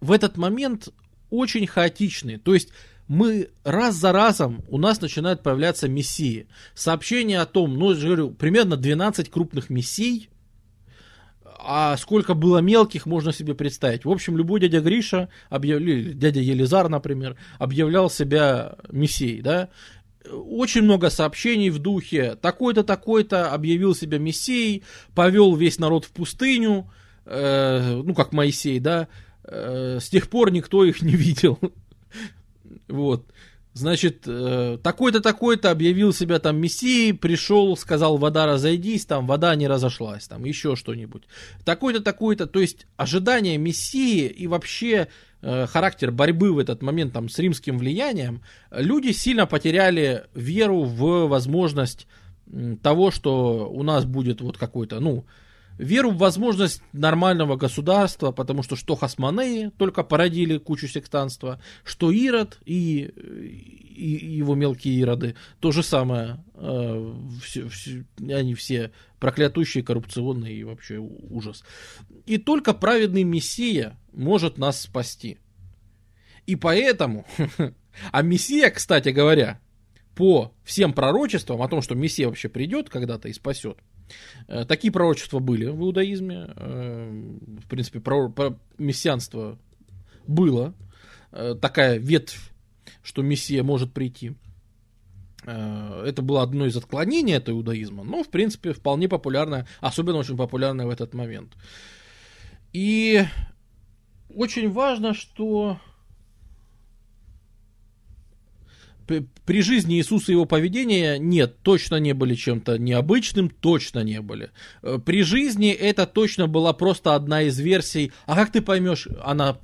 в этот момент очень хаотичны. То есть мы раз за разом у нас начинают появляться мессии. Сообщения о том, ну, я же говорю, примерно 12 крупных мессий – а сколько было мелких, можно себе представить. В общем, любой дядя Гриша, объявлял, дядя Елизар, например, объявлял себя мессией, да, очень много сообщений в духе такой-то, такой-то объявил себя мессией, повел весь народ в пустыню, э, ну, как Моисей, да, э, с тех пор никто их не видел. Вот. Значит, э, такой-то, такой-то объявил себя там мессией, пришел, сказал, вода разойдись, там вода не разошлась, там еще что-нибудь. Такой-то, такой-то, то есть ожидание мессии и вообще э, характер борьбы в этот момент там с римским влиянием, люди сильно потеряли веру в возможность того, что у нас будет вот какой-то, ну, веру в возможность нормального государства, потому что что Хасманеи только породили кучу сектанства, что Ирод и, и его мелкие ироды, то же самое, э, все, все, они все проклятущие, коррупционные и вообще ужас. И только праведный Мессия может нас спасти. И поэтому, а Мессия, кстати говоря, по всем пророчествам о том, что Мессия вообще придет когда-то и спасет, такие пророчества были в иудаизме. Э, в принципе, про, про мессианство было. Э, такая ветвь, что Мессия может прийти. Это было одно из отклонений от иудаизма, но, в принципе, вполне популярное, особенно очень популярное в этот момент. И очень важно, что при жизни Иисуса его поведения нет, точно не были чем-то необычным, точно не были. Э, при жизни это точно была просто одна из версий. А как ты поймешь, она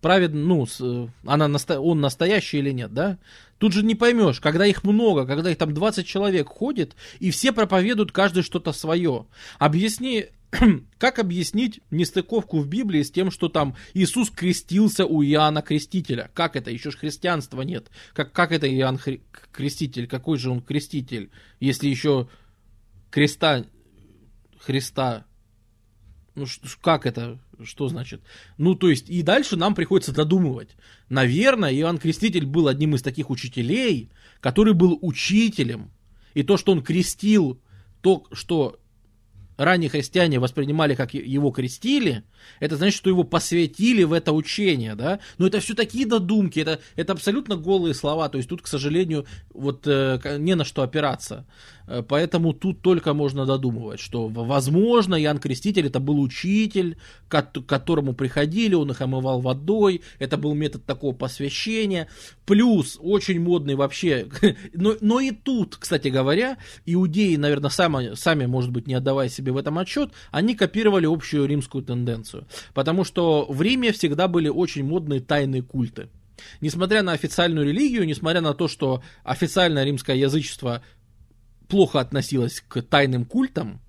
праведна, ну, она, он настоящий или нет, да? Тут же не поймешь, когда их много, когда их там 20 человек ходит, и все проповедуют каждый что-то свое. Объясни как объяснить нестыковку в Библии с тем, что там Иисус крестился у Иоанна Крестителя? Как это? Еще ж христианства нет. Как, как это Иоанн Хри- Креститель? Какой же он креститель? Если еще креста, Христа ну, как это? Что значит? Ну, то есть, и дальше нам приходится додумывать. Наверное, Иоанн Креститель был одним из таких учителей, который был учителем. И то, что он крестил, то, что ранние христиане воспринимали, как его крестили, это значит, что его посвятили в это учение, да? Но это все такие додумки, это, это абсолютно голые слова, то есть тут, к сожалению, вот э, не на что опираться. Э, поэтому тут только можно додумывать, что, возможно, Иоанн Креститель это был учитель, к которому приходили, он их омывал водой, это был метод такого посвящения. Плюс, очень модный вообще, но, но и тут, кстати говоря, иудеи, наверное, сами, сами, может быть, не отдавая себе в этом отчет, они копировали общую римскую тенденцию. Потому что в Риме всегда были очень модные тайные культы. Несмотря на официальную религию, несмотря на то, что официальное римское язычество плохо относилась к тайным культам,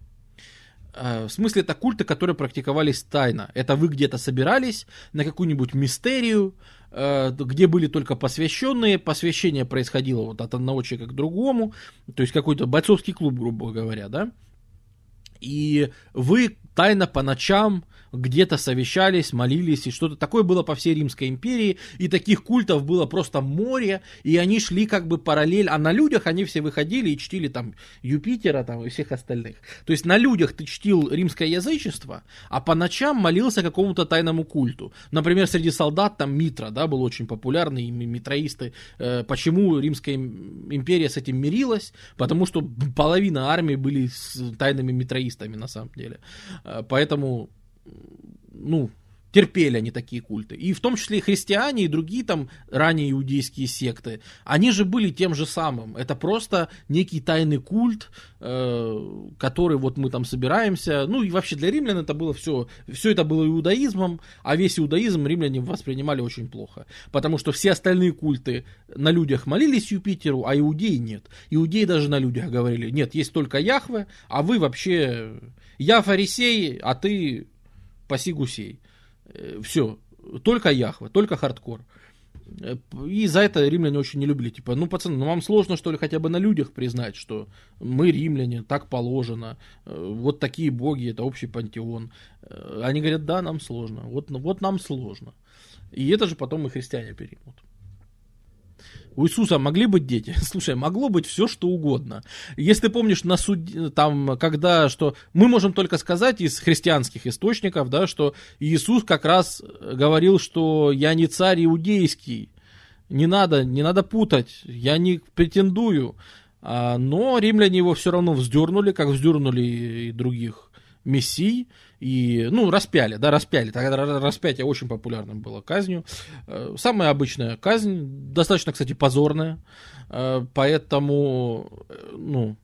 в смысле, это культы, которые практиковались тайно. Это вы где-то собирались на какую-нибудь мистерию, где были только посвященные. Посвящение происходило вот от одного человека к другому. То есть какой-то бойцовский клуб, грубо говоря, да. И вы тайно по ночам где-то совещались, молились, и что-то такое было по всей Римской империи, и таких культов было просто море, и они шли как бы параллель, а на людях они все выходили и чтили там Юпитера там и всех остальных. То есть на людях ты чтил римское язычество, а по ночам молился какому-то тайному культу. Например, среди солдат там Митра, да, был очень популярный, и митроисты. Э, почему Римская империя с этим мирилась? Потому что половина армии были с тайными митроистами на самом деле. Э, поэтому ну, терпели они такие культы. И в том числе и христиане, и другие там ранее иудейские секты, они же были тем же самым. Это просто некий тайный культ, э, который вот мы там собираемся. Ну и вообще для римлян это было все, все это было иудаизмом, а весь иудаизм римляне воспринимали очень плохо. Потому что все остальные культы на людях молились Юпитеру, а иудеи нет. Иудеи даже на людях говорили, нет, есть только Яхве, а вы вообще... Я фарисей, а ты паси гусей. Э, Все, только Яхва, только хардкор. Э, и за это римляне очень не любили. Типа, ну, пацаны, ну вам сложно, что ли, хотя бы на людях признать, что мы римляне, так положено, э, вот такие боги, это общий пантеон. Они говорят, да, нам сложно, вот, вот нам сложно. И это же потом и христиане переймут. У Иисуса могли быть дети? Слушай, могло быть все, что угодно. Если ты помнишь, на суд... там, когда, что мы можем только сказать из христианских источников, да, что Иисус как раз говорил, что я не царь иудейский, не надо, не надо путать, я не претендую. А, но римляне его все равно вздернули, как вздернули и других мессий, и, ну, распяли, да, распяли. Тогда распятие очень популярным было казнью. Э, самая обычная казнь, достаточно, кстати, позорная, э, поэтому, э, ну,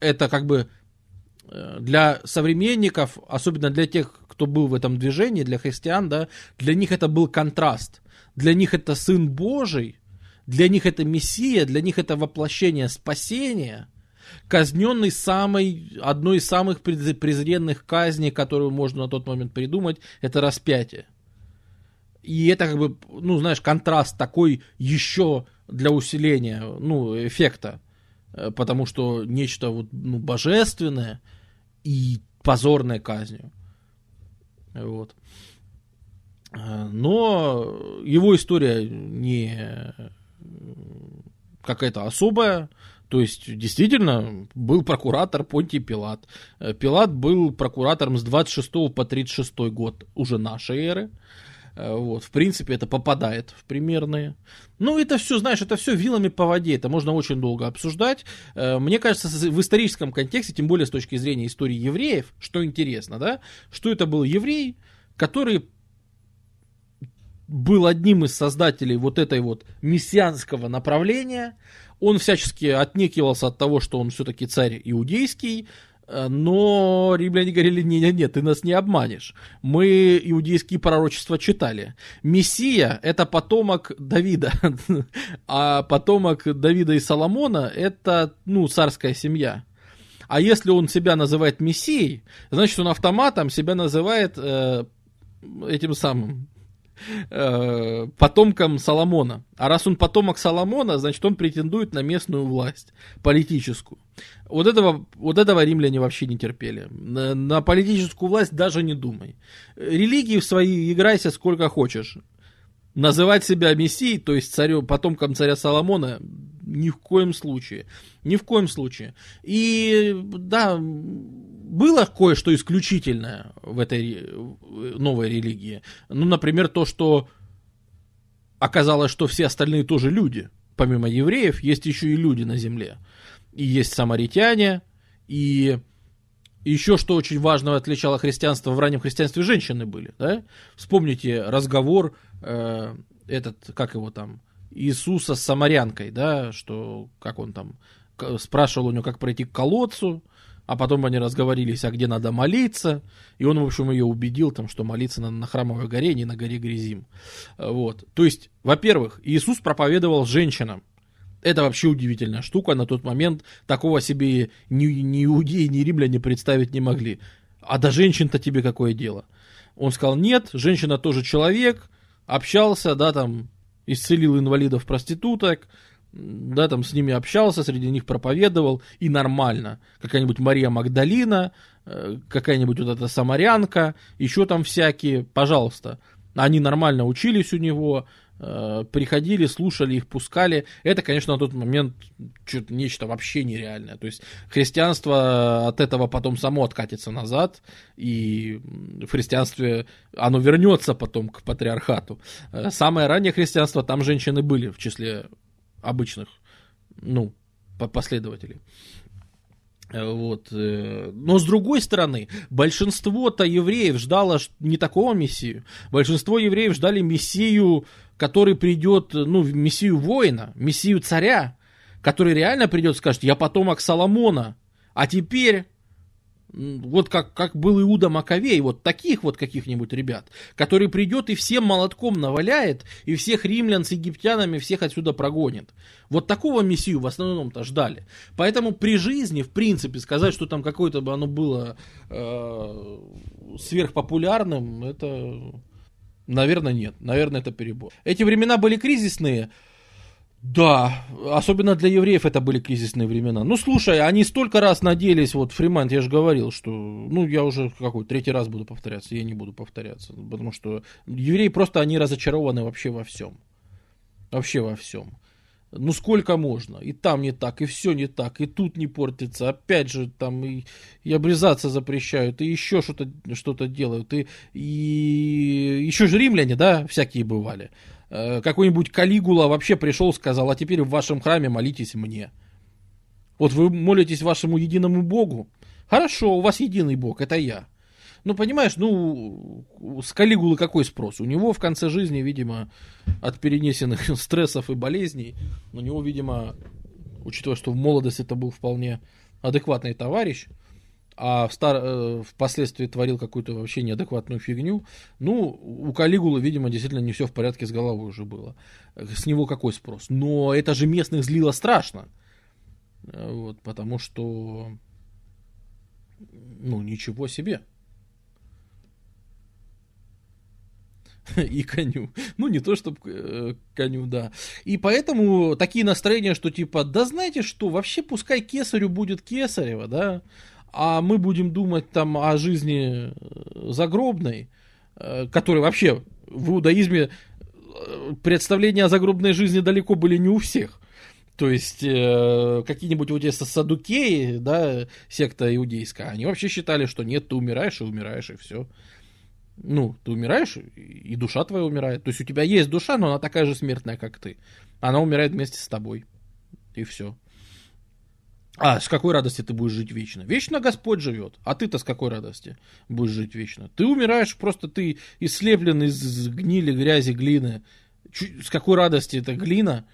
это как бы для современников, особенно для тех, кто был в этом движении, для христиан, да, для них это был контраст. Для них это Сын Божий, для них это Мессия, для них это воплощение спасения – казненный самой, одной из самых презренных казней, которую можно на тот момент придумать, это распятие. И это как бы, ну, знаешь, контраст такой еще для усиления, ну, эффекта. Э, потому что нечто вот, ну, божественное и позорное казнью. Вот. Э, но его история не какая-то особая. То есть, действительно, был прокуратор Понтий Пилат. Э, Пилат был прокуратором с 26 по 36 год уже нашей эры. Э, вот, в принципе, это попадает в примерные. Ну, это все, знаешь, это все вилами по воде, это можно очень долго обсуждать. Э, мне кажется, в историческом контексте, тем более с точки зрения истории евреев, что интересно, да, что это был еврей, который был одним из создателей вот этой вот мессианского направления, он всячески отнекивался от того, что он все-таки царь иудейский, э, но римляне говорили, нет-нет-нет, ты нас не обманешь. Мы иудейские пророчества читали. Мессия – это потомок Давида, а потомок Давида и Соломона – это, ну, царская семья. А если он себя называет Мессией, значит, он автоматом себя называет э, этим самым Э, потомком Соломона. А раз он потомок Соломона, значит, он претендует на местную власть, политическую. Вот этого, вот этого римляне вообще не терпели. На, на политическую власть даже не думай. Религии в свои играйся сколько хочешь. Называть себя мессией, то есть царю, потомком царя Соломона, ни в коем случае. Ни в коем случае. И да, было кое-что исключительное в этой новой религии. Ну, например, то, что оказалось, что все остальные тоже люди. Помимо евреев, есть еще и люди на земле. И есть самаритяне, и еще что очень важно отличало христианство, в раннем христианстве женщины были. Да? Вспомните разговор, э, этот, как его там, Иисуса с самарянкой, да, что, как он там, спрашивал у него, как пройти к колодцу, а потом они разговорились, а где надо молиться, и он, в общем, ее убедил, там, что молиться надо на храмовой горе, а не на горе Грязим. Вот. То есть, во-первых, Иисус проповедовал женщинам, Это вообще удивительная штука. На тот момент такого себе ни, ни иудеи, ни римляне представить не могли. А до женщин-то тебе какое дело? Он сказал, нет, женщина тоже человек, общался, да, там, исцелил инвалидов проституток, да, там с ними общался, среди них проповедовал, и нормально. Какая-нибудь Мария Магдалина, э, какая-нибудь вот эта самарянка, еще там всякие, пожалуйста. Они нормально учились у него, э, приходили, слушали их, пускали. Это, конечно, на тот момент что-то нечто вообще нереальное. То есть христианство от этого потом само откатится назад, и в христианстве оно вернется потом к патриархату. Э, самое раннее христианство, там женщины были в числе обычных, ну, последователей. Э, вот. Э, но с другой стороны, большинство-то евреев ждало не такого мессию. Большинство евреев ждали мессию, который придет, ну, мессию воина, мессию царя, который реально придет и скажет, я потомок Соломона, а теперь вот как, как был Иуда Маковей, вот таких вот каких-нибудь ребят, который придет и всем молотком наваляет, и всех римлян с египтянами всех отсюда прогонит. Вот такого мессию в основном-то ждали. Поэтому при жизни, в принципе, сказать, что там какое-то бы оно было э, сверхпопулярным, это, наверное, нет. Наверное, это перебор. Эти времена были кризисные, да, особенно для евреев это были кризисные времена. Ну, слушай, они столько раз надеялись, вот Фримант, я же говорил, что, ну, я уже какой, третий раз буду повторяться, я не буду повторяться, потому что евреи просто, они разочарованы вообще во всем. Вообще во всем. Ну, сколько можно? И там не так, и все не так, и тут не портится. Опять же, там и, и обрезаться запрещают, и еще что-то что делают. И, и еще же римляне, да, всякие бывали. Э, какой-нибудь Калигула вообще пришел, сказал, а теперь в вашем храме молитесь мне. Вот вы молитесь вашему единому Богу. Хорошо, у вас единый Бог, это я. Ну, понимаешь, ну, с Калигулы какой спрос? У него в конце жизни, видимо, от перенесенных стрессов и болезней, у него, видимо, учитывая, что в молодости это был вполне адекватный товарищ, а в стар... Э, впоследствии творил какую-то вообще неадекватную фигню, ну, у Калигулы, видимо, действительно не все в порядке с головой уже было. С него какой спрос? Но это же местных злило страшно. Э, вот, потому что, ну, ничего себе. и коню. Ну, не то, чтобы э, коню, да. И поэтому такие настроения, что типа, да знаете что, вообще пускай кесарю будет кесарева, да, а мы будем думать там о жизни э, загробной, э, которой вообще в иудаизме э, представления о загробной жизни далеко были не у всех. То есть э, какие-нибудь вот эти садукеи, да, секта иудейская, они вообще считали, что нет, ты умираешь и умираешь, и все. Ну, ты умираешь, и душа твоя умирает. То есть у тебя есть душа, но она такая же смертная, как ты. Она умирает вместе с тобой. И все. А с какой радости ты будешь жить вечно? Вечно Господь живет. А ты-то с какой радости будешь жить вечно? Ты умираешь, просто ты ислеплен из гнили, грязи, глины. С какой радости эта глина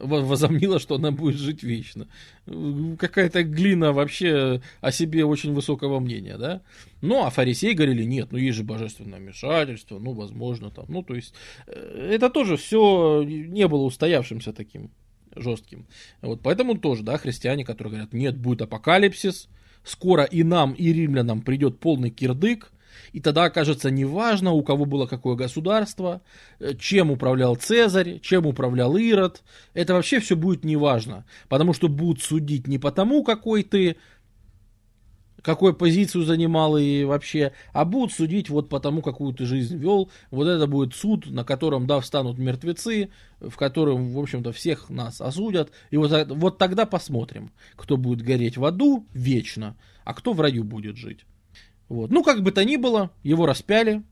возомнила, что она будет жить вечно. Какая-то глина вообще о себе очень высокого мнения, да? Ну, а фарисеи говорили, нет, ну есть же божественное вмешательство, ну, возможно, там, ну, то есть, э, это тоже все не было устоявшимся таким жестким. Вот поэтому тоже, да, христиане, которые говорят, нет, будет апокалипсис, скоро и нам, и римлянам придет полный кирдык, и тогда окажется неважно, у кого было какое государство, э, чем управлял Цезарь, чем управлял Ирод. Это вообще все будет неважно, потому что будут судить не потому, какой ты какую позицию занимал и вообще, а будут судить вот по тому, какую ты жизнь вел. Вот это будет суд, на котором, да, встанут мертвецы, в котором, в общем-то, всех нас осудят. И вот, вот тогда посмотрим, кто будет гореть в аду вечно, а кто в раю будет жить. Вот. Ну, как бы то ни было, его распяли.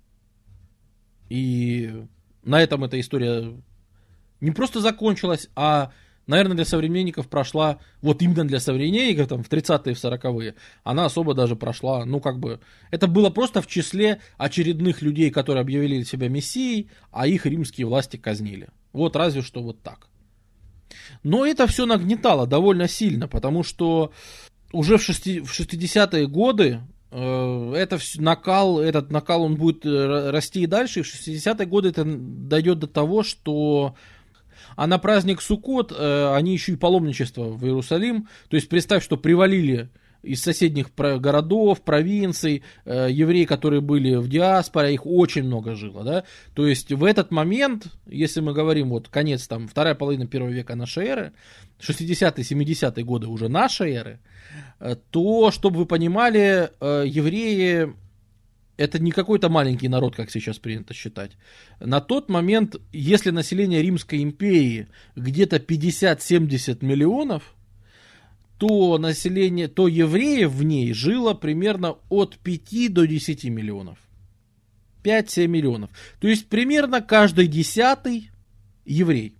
И на этом эта история не просто закончилась, а наверное, для современников прошла, вот именно для современников, там, в 30-е, в 40-е, она особо даже прошла, ну, как бы, это было просто в числе очередных людей, которые объявили себя мессией, а их римские власти казнили. Вот разве что вот так. Но это все нагнетало довольно сильно, потому что уже в, 60-е годы э, это накал, этот накал, он будет э, расти и дальше, и в 60-е годы это дойдет до того, что А на праздник Суккот э, они еще и паломничество в Иерусалим. То есть представь, что привалили из соседних городов, провинций, э, евреи, которые были в диаспоре, их очень много жило, да, то есть в этот момент, если мы говорим вот конец там, вторая половина первого века нашей эры, 60-е, 70-е годы уже нашей эры, э, то, чтобы вы понимали, э, евреи это не какой-то маленький народ, как сейчас принято считать. На тот момент, если население Римской империи где-то 50-70 миллионов, то население, то евреев в ней жило примерно от 5 до 10 миллионов. 5-7 миллионов. То есть примерно каждый десятый еврей.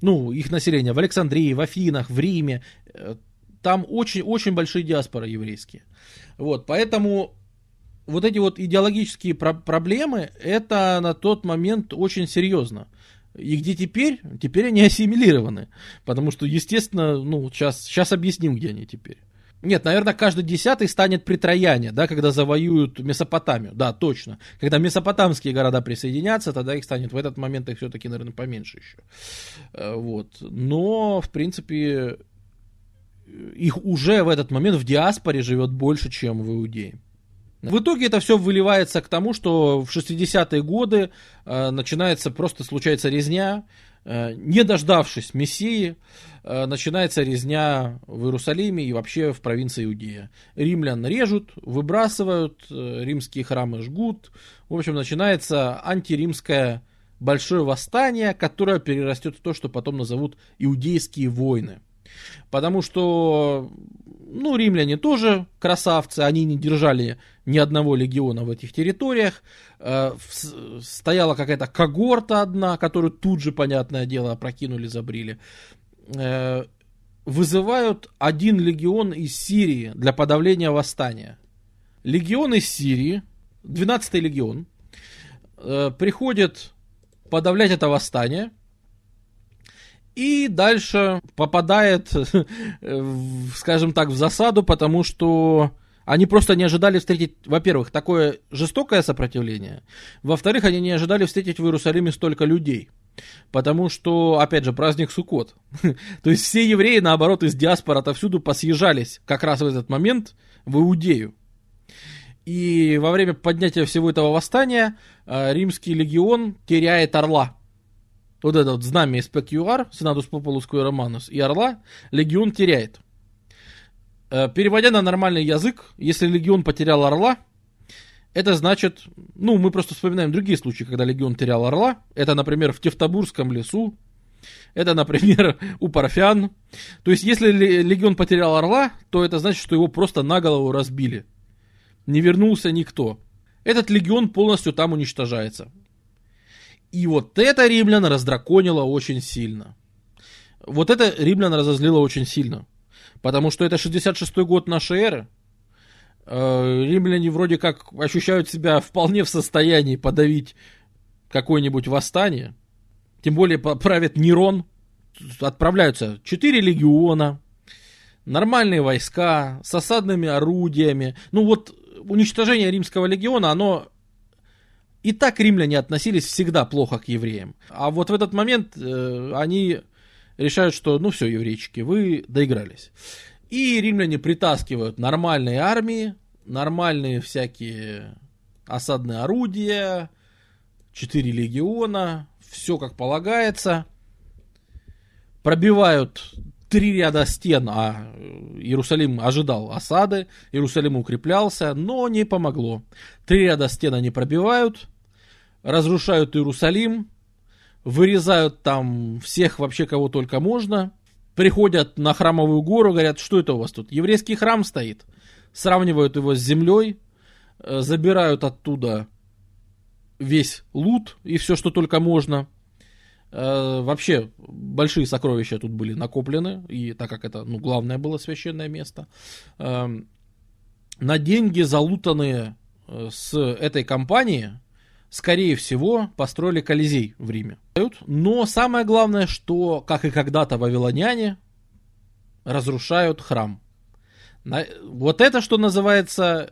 Ну, их население в Александрии, в Афинах, в Риме. Э, там очень-очень большие диаспоры еврейские. Вот, поэтому вот эти вот идеологические про- проблемы, это на тот момент очень серьезно. И где теперь? Теперь они ассимилированы. Потому что, естественно, ну, сейчас, сейчас объясним, где они теперь. Нет, наверное, каждый десятый станет при Трояне, да, когда завоюют Месопотамию. Да, точно. Когда месопотамские города присоединятся, тогда их станет в этот момент их все-таки, наверное, поменьше еще. Э, вот. Но, в принципе, их уже в этот момент в диаспоре живет больше, чем в Иудее. В итоге это все выливается к тому, что в 60-е годы э, начинается, просто случается резня, э, не дождавшись Мессии, э, начинается резня в Иерусалиме и вообще в провинции Иудея. Римлян режут, выбрасывают, э, римские храмы жгут. В общем, начинается антиримское большое восстание, которое перерастет в то, что потом назовут иудейские войны. Потому что, ну, римляне тоже красавцы, они не держали ни одного легиона в этих территориях. Э, стояла какая-то когорта одна, которую тут же, понятное дело, опрокинули, забрили. Э, вызывают один легион из Сирии для подавления восстания. Легион из Сирии, 12-й легион, э, приходит подавлять это восстание – и дальше попадает, скажем так, в засаду, потому что они просто не ожидали встретить, во-первых, такое жестокое сопротивление, во-вторых, они не ожидали встретить в Иерусалиме столько людей. Потому что, опять же, праздник Суккот. То есть все евреи, наоборот, из диаспоры отовсюду посъезжались как раз в этот момент в Иудею. И во время поднятия всего этого восстания э, римский легион теряет орла вот это вот знамя SPQR, Senatus Populus Quo Romanus и Орла, легион теряет. Э, переводя на нормальный язык, если легион потерял Орла, это значит, ну, мы просто вспоминаем другие случаи, когда легион терял Орла. Это, например, в Тевтобурском лесу, это, например, у Парфян. То есть, если легион потерял Орла, то это значит, что его просто на голову разбили. Не вернулся никто. Этот легион полностью там уничтожается. И вот это римлян раздраконило очень сильно. Вот это римлян разозлило очень сильно. Потому что это 66-й год нашей эры. Э, римляне вроде как ощущают себя вполне в состоянии подавить какое-нибудь восстание. Тем более правит Нерон. Отправляются четыре легиона, нормальные войска с осадными орудиями. Ну вот уничтожение римского легиона, оно и так римляне относились всегда плохо к евреям. А вот в этот момент э, они решают, что ну все, еврейчики, вы доигрались. И римляне притаскивают нормальные армии, нормальные всякие осадные орудия, четыре легиона, все как полагается. Пробивают три ряда стен, а Иерусалим ожидал осады, Иерусалим укреплялся, но не помогло. Три ряда стен они пробивают, разрушают Иерусалим, вырезают там всех вообще, кого только можно, приходят на храмовую гору, говорят, что это у вас тут? Еврейский храм стоит. Сравнивают его с землей, э, забирают оттуда весь лут и все, что только можно – Э, вообще большие сокровища тут были накоплены, и так как это, ну, главное было священное место. Э, на деньги, залутанные э, с этой компании, скорее всего, построили Колизей в Риме. Но самое главное, что, как и когда-то вавилоняне, разрушают храм. Вот это, что называется,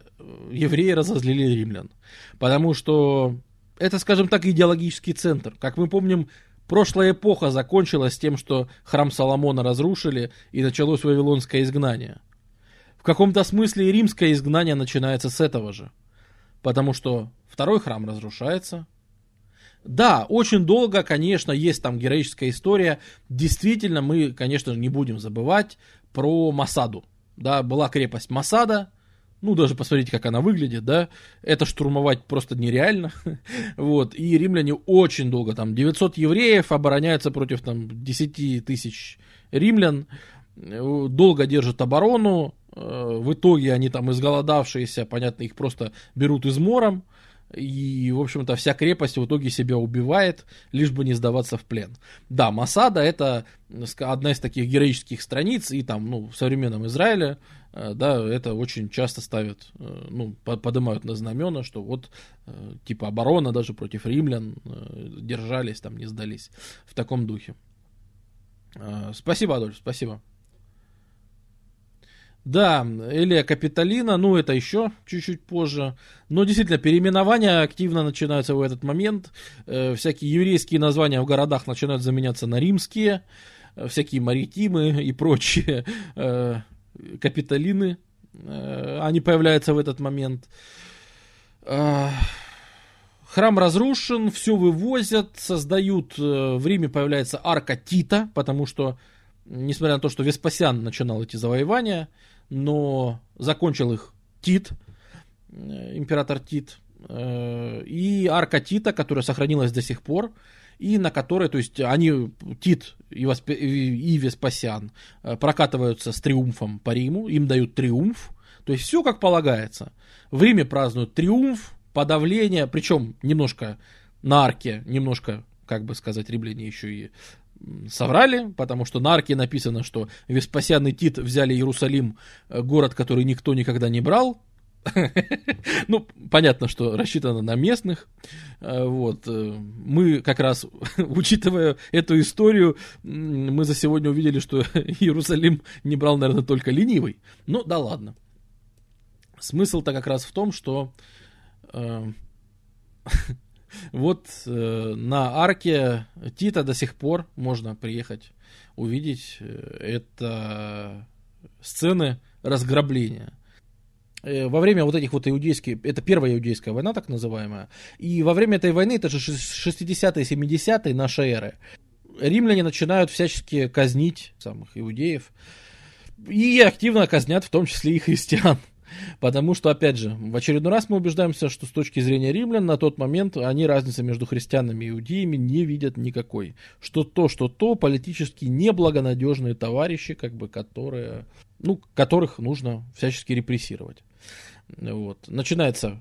евреи разозлили римлян. Потому что это, скажем так, идеологический центр. Как мы помним, прошлая эпоха закончилась тем, что храм Соломона разрушили и началось вавилонское изгнание. В каком-то смысле и римское изгнание начинается с этого же. Потому что второй храм разрушается. Да, очень долго, конечно, есть там героическая история. Действительно, мы, конечно же, не будем забывать про Масаду. Да, была крепость Масада, ну, даже посмотрите, как она выглядит, да, это штурмовать просто нереально, вот, и римляне очень долго, там, 900 евреев обороняются против, там, 10 тысяч римлян, долго держат оборону, э, в итоге они там изголодавшиеся, понятно, их просто берут измором, и, в общем-то, вся крепость в итоге себя убивает, лишь бы не сдаваться в плен. Да, Масада это одна из таких героических страниц, и там, ну, в современном Израиле, э, да, это очень часто ставят, э, ну, поднимают на знамена, что вот, э, типа, оборона даже против римлян держались, там, не сдались в таком духе. Спасибо, Адольф, спасибо. Да, Элия Капитолина, ну это еще чуть-чуть позже. Но действительно, переименования активно начинаются в этот момент. Э, всякие еврейские названия в городах начинают заменяться на римские. Э, всякие маритимы и прочие э, капитолины. Э, они появляются в этот момент. Э, храм разрушен, все вывозят, создают. Э, в Риме появляется арка Тита, потому что, несмотря на то, что Веспасиан начинал эти завоевания, но закончил их Тит, э, император Тит, и арка Тита, которая сохранилась до сих пор, и на которой, то есть они, Тит и, Воспе, и Веспасиан, э, прокатываются с триумфом по Риму, им дают триумф, то есть все как полагается. В Риме празднуют триумф, подавление, причем немножко на арке, немножко, как бы сказать, римляне еще и соврали, потому что на арке написано, что Веспасиан и Тит взяли Иерусалим, э, город, который никто никогда не брал. Ну, понятно, что рассчитано на местных. Э, вот. Э, мы как раз, учитывая эту историю, мы за сегодня увидели, что Иерусалим не брал, наверное, только ленивый. Ну, да ладно. Смысл-то как раз в том, что Вот э, на арке Тита до сих пор можно приехать увидеть это сцены разграбления. Э, во время вот этих вот иудейских, это первая иудейская война, так называемая, и во время этой войны, это же 60-е, 70-е нашей эры, римляне начинают всячески казнить самых иудеев, и активно казнят в том числе и христиан. Потому что, опять же, в очередной раз мы убеждаемся, что с точки зрения римлян на тот момент они разницы между христианами и иудеями не видят никакой. Что то, что то, политически неблагонадежные товарищи, как бы, которые, ну, которых нужно всячески репрессировать. Вот. Начинается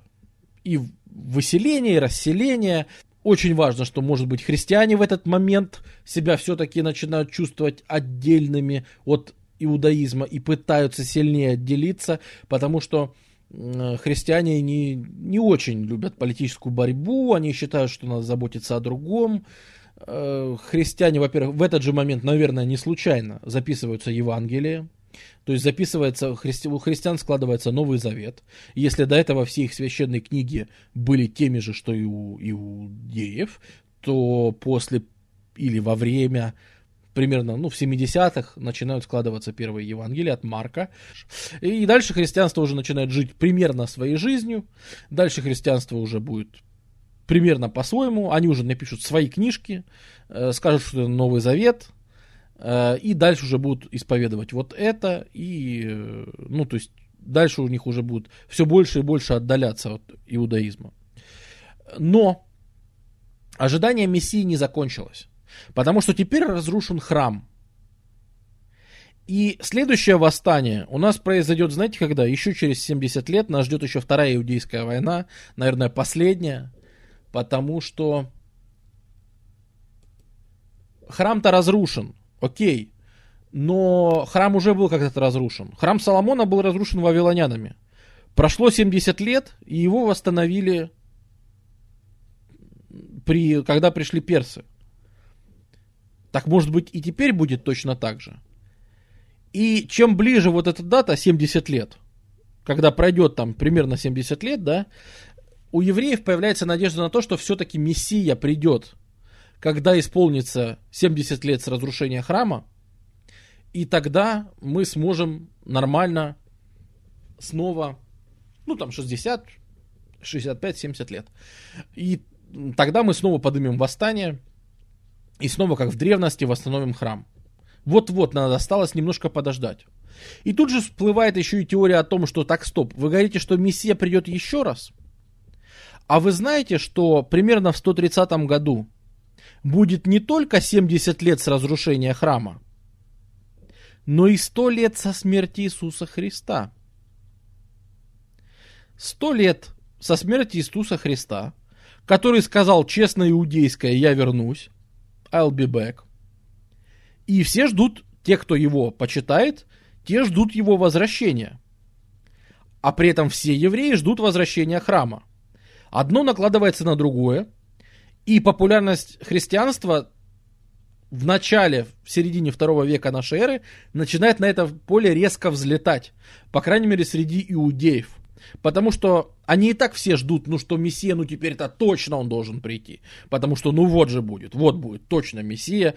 и выселение, и расселение. Очень важно, что, может быть, христиане в этот момент себя все-таки начинают чувствовать отдельными от иудаизма и пытаются сильнее отделиться, потому что христиане не, не очень любят политическую борьбу, они считают, что надо заботиться о другом. Э, христиане, во-первых, в этот же момент, наверное, не случайно записываются Евангелие, то есть записывается, христи, у христиан складывается Новый Завет. Если до этого все их священные книги были теми же, что и у иудеев, то после или во время примерно ну, в 70-х начинают складываться первые Евангелия от Марка. И дальше христианство уже начинает жить примерно своей жизнью. Дальше христианство уже будет примерно по-своему. Они уже напишут свои книжки, э, скажут, что это Новый Завет. Э, и дальше уже будут исповедовать вот это. И, э, ну, то есть, дальше у них уже будут все больше и больше отдаляться от иудаизма. Но ожидание Мессии не закончилось. Потому что теперь разрушен храм. И следующее восстание у нас произойдет, знаете, когда? Еще через 70 лет нас ждет еще вторая иудейская война, наверное, последняя, потому что храм-то разрушен, окей, но храм уже был когда-то разрушен. Храм Соломона был разрушен вавилонянами. Прошло 70 лет, и его восстановили, при, когда пришли персы. Так может быть и теперь будет точно так же. И чем ближе вот эта дата, 70 лет, когда пройдет там примерно 70 лет, да, у евреев появляется надежда на то, что все-таки Мессия придет, когда исполнится 70 лет с разрушения храма, и тогда мы сможем нормально снова, ну там 60, 65, 70 лет. И тогда мы снова поднимем восстание, и снова, как в древности, восстановим храм. Вот-вот, надо осталось немножко подождать. И тут же всплывает еще и теория о том, что так, стоп, вы говорите, что Мессия придет еще раз? А вы знаете, что примерно в 130 году будет не только 70 лет с разрушения храма, но и 100 лет со смерти Иисуса Христа. 100 лет со смерти Иисуса Христа, который сказал честно иудейское «Я вернусь», I'll be back. И все ждут, те, кто его почитает, те ждут его возвращения. А при этом все евреи ждут возвращения храма. Одно накладывается на другое, и популярность христианства в начале, в середине второго века нашей эры начинает на это поле резко взлетать. По крайней мере, среди иудеев. Потому что они и так все ждут, ну что Мессия, ну теперь это точно он должен прийти. Потому что ну вот же будет, вот будет точно Мессия,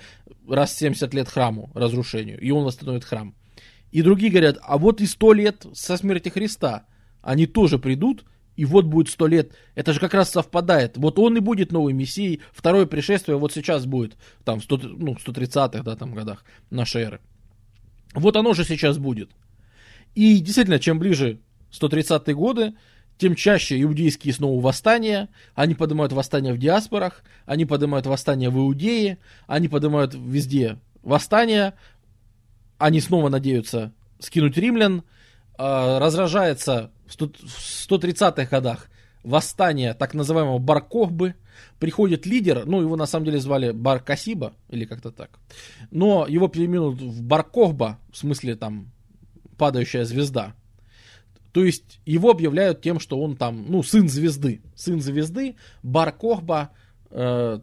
раз 70 лет храму, разрушению, и он восстановит храм. И другие говорят, а вот и 100 лет со смерти Христа, они тоже придут, и вот будет 100 лет. Это же как раз совпадает. Вот он и будет новый Мессией, второе пришествие вот сейчас будет, там, в 100, ну, 130-х, да, там, годах нашей эры. Вот оно же сейчас будет. И действительно, чем ближе 130-е годы, тем чаще иудейские снова восстания, они поднимают восстания в диаспорах, они поднимают восстания в Иудее, они поднимают везде восстания, они снова надеются скинуть римлян, а, разражается в 130-х годах восстание так называемого Баркохбы, приходит лидер, ну, его на самом деле звали Баркасиба, или как-то так, но его переименуют в Баркохба, в смысле там падающая звезда, то есть его объявляют тем, что он там, ну, сын звезды. Сын звезды, Бар Кохба, э,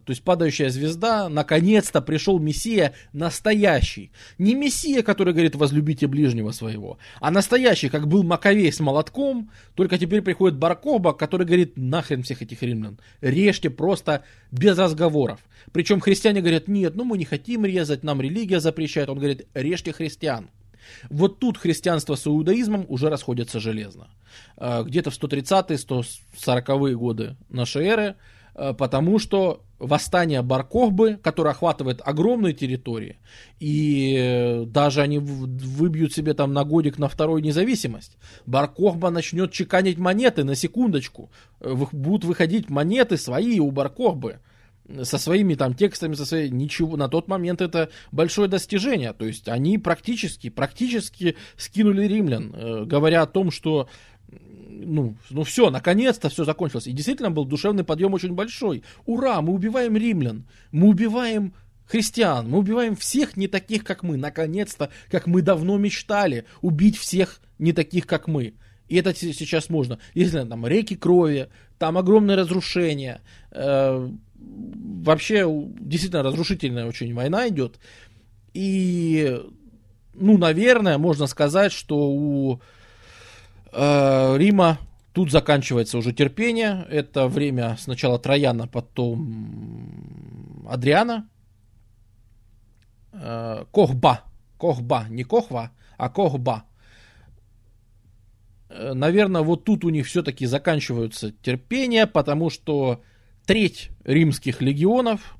то есть падающая звезда, наконец-то пришел Мессия настоящий. Не Мессия, который говорит «возлюбите ближнего своего», а настоящий, как был Маковей с молотком, только теперь приходит Бар Кохба, который говорит «нахрен всех этих римлян, режьте просто без разговоров». Причем христиане говорят «нет, ну мы не хотим резать, нам религия запрещает». Он говорит «режьте христиан». Вот тут христианство с иудаизмом уже расходятся железно. А, где-то в 130-140-е годы нашей эры, а, потому что восстание Баркохбы, которое охватывает огромные территории, и даже они выбьют себе там на годик на вторую независимость. Баркохба начнет чеканить монеты на секундочку. Будут выходить монеты свои у Баркохбы со своими там текстами, со своей, ничего, на тот момент это большое достижение, то есть они практически, практически скинули римлян, э, говоря о том, что ну, ну все, наконец-то все закончилось. И действительно был душевный подъем очень большой. Ура, мы убиваем римлян, мы убиваем христиан, мы убиваем всех не таких, как мы. Наконец-то, как мы давно мечтали, убить всех не таких, как мы. И это сейчас можно. Если там реки крови, там огромное разрушение, э, вообще действительно разрушительная очень война идет. И, ну, наверное, можно сказать, что у э, Рима тут заканчивается уже терпение. Это время сначала Трояна, потом Адриана. Э, Кохба. Кохба. Не Кохва, а Кохба. Э, наверное, вот тут у них все-таки заканчиваются терпения, потому что треть римских легионов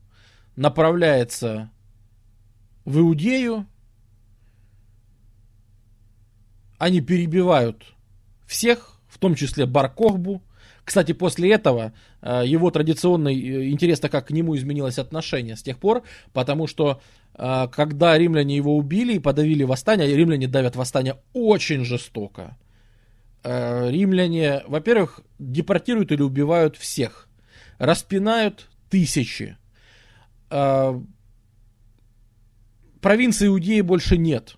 направляется в Иудею. Они перебивают всех, в том числе Баркохбу. Кстати, после этого э, его традиционный э, интересно, как к нему изменилось отношение с тех пор, потому что э, когда римляне его убили и подавили восстание, римляне давят восстание очень жестоко. Римляне, во-первых, депортируют или убивают всех распинают тысячи. А, провинции Иудеи больше нет.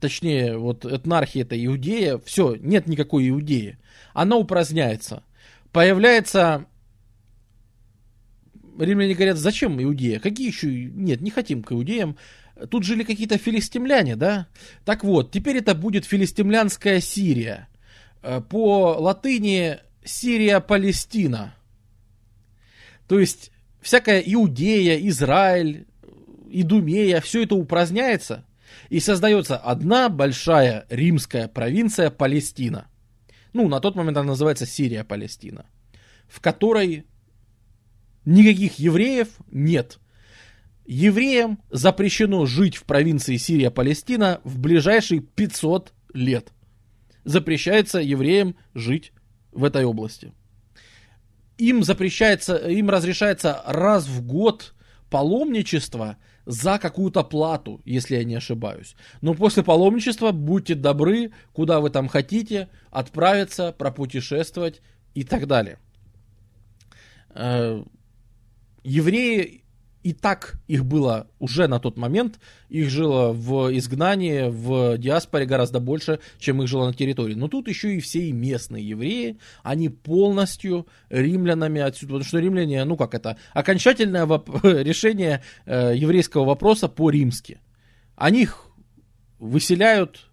Точнее, вот этнархия это Иудея. Все, нет никакой Иудеи. Она упраздняется. Появляется... Римляне говорят, зачем Иудея? Какие еще... Нет, не хотим к Иудеям. Тут жили какие-то филистимляне, да? Так вот, теперь это будет филистимлянская Сирия. Э, по латыни Сирия-Палестина. То есть всякая Иудея, Израиль, Идумея, все это упраздняется, и создается одна большая римская провинция Палестина. Ну, на тот момент она называется Сирия-Палестина, в которой никаких евреев нет. Евреям запрещено жить в провинции Сирия-Палестина в ближайшие 500 лет. Запрещается евреям жить в этой области. Им запрещается, им разрешается раз в год паломничество за какую-то плату, если я не ошибаюсь. Но после паломничества будьте добры, куда вы там хотите, отправиться, пропутешествовать и так далее. Э, евреи и так их было уже на тот момент, их жило в изгнании, в диаспоре гораздо больше, чем их жило на территории. Но тут еще и все и местные евреи, они полностью римлянами отсюда, потому что римляне, ну как это, окончательное решение э, еврейского вопроса по-римски. Они их выселяют,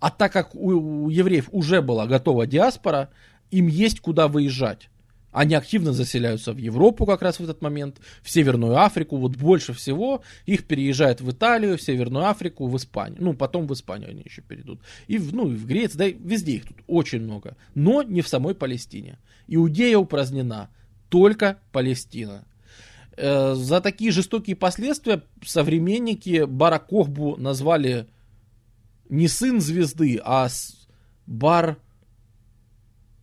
а так как у, у евреев уже была готова диаспора, им есть куда выезжать. Они активно заселяются в Европу как раз в этот момент, в Северную Африку. Вот больше всего их переезжают в Италию, в Северную Африку, в Испанию. Ну, потом в Испанию они еще перейдут. И в, ну, и в Грецию, да, везде их тут очень много. Но не в самой Палестине. Иудея упразднена, только Палестина. Э, за такие жестокие последствия современники Баракохбу назвали не сын звезды, а бар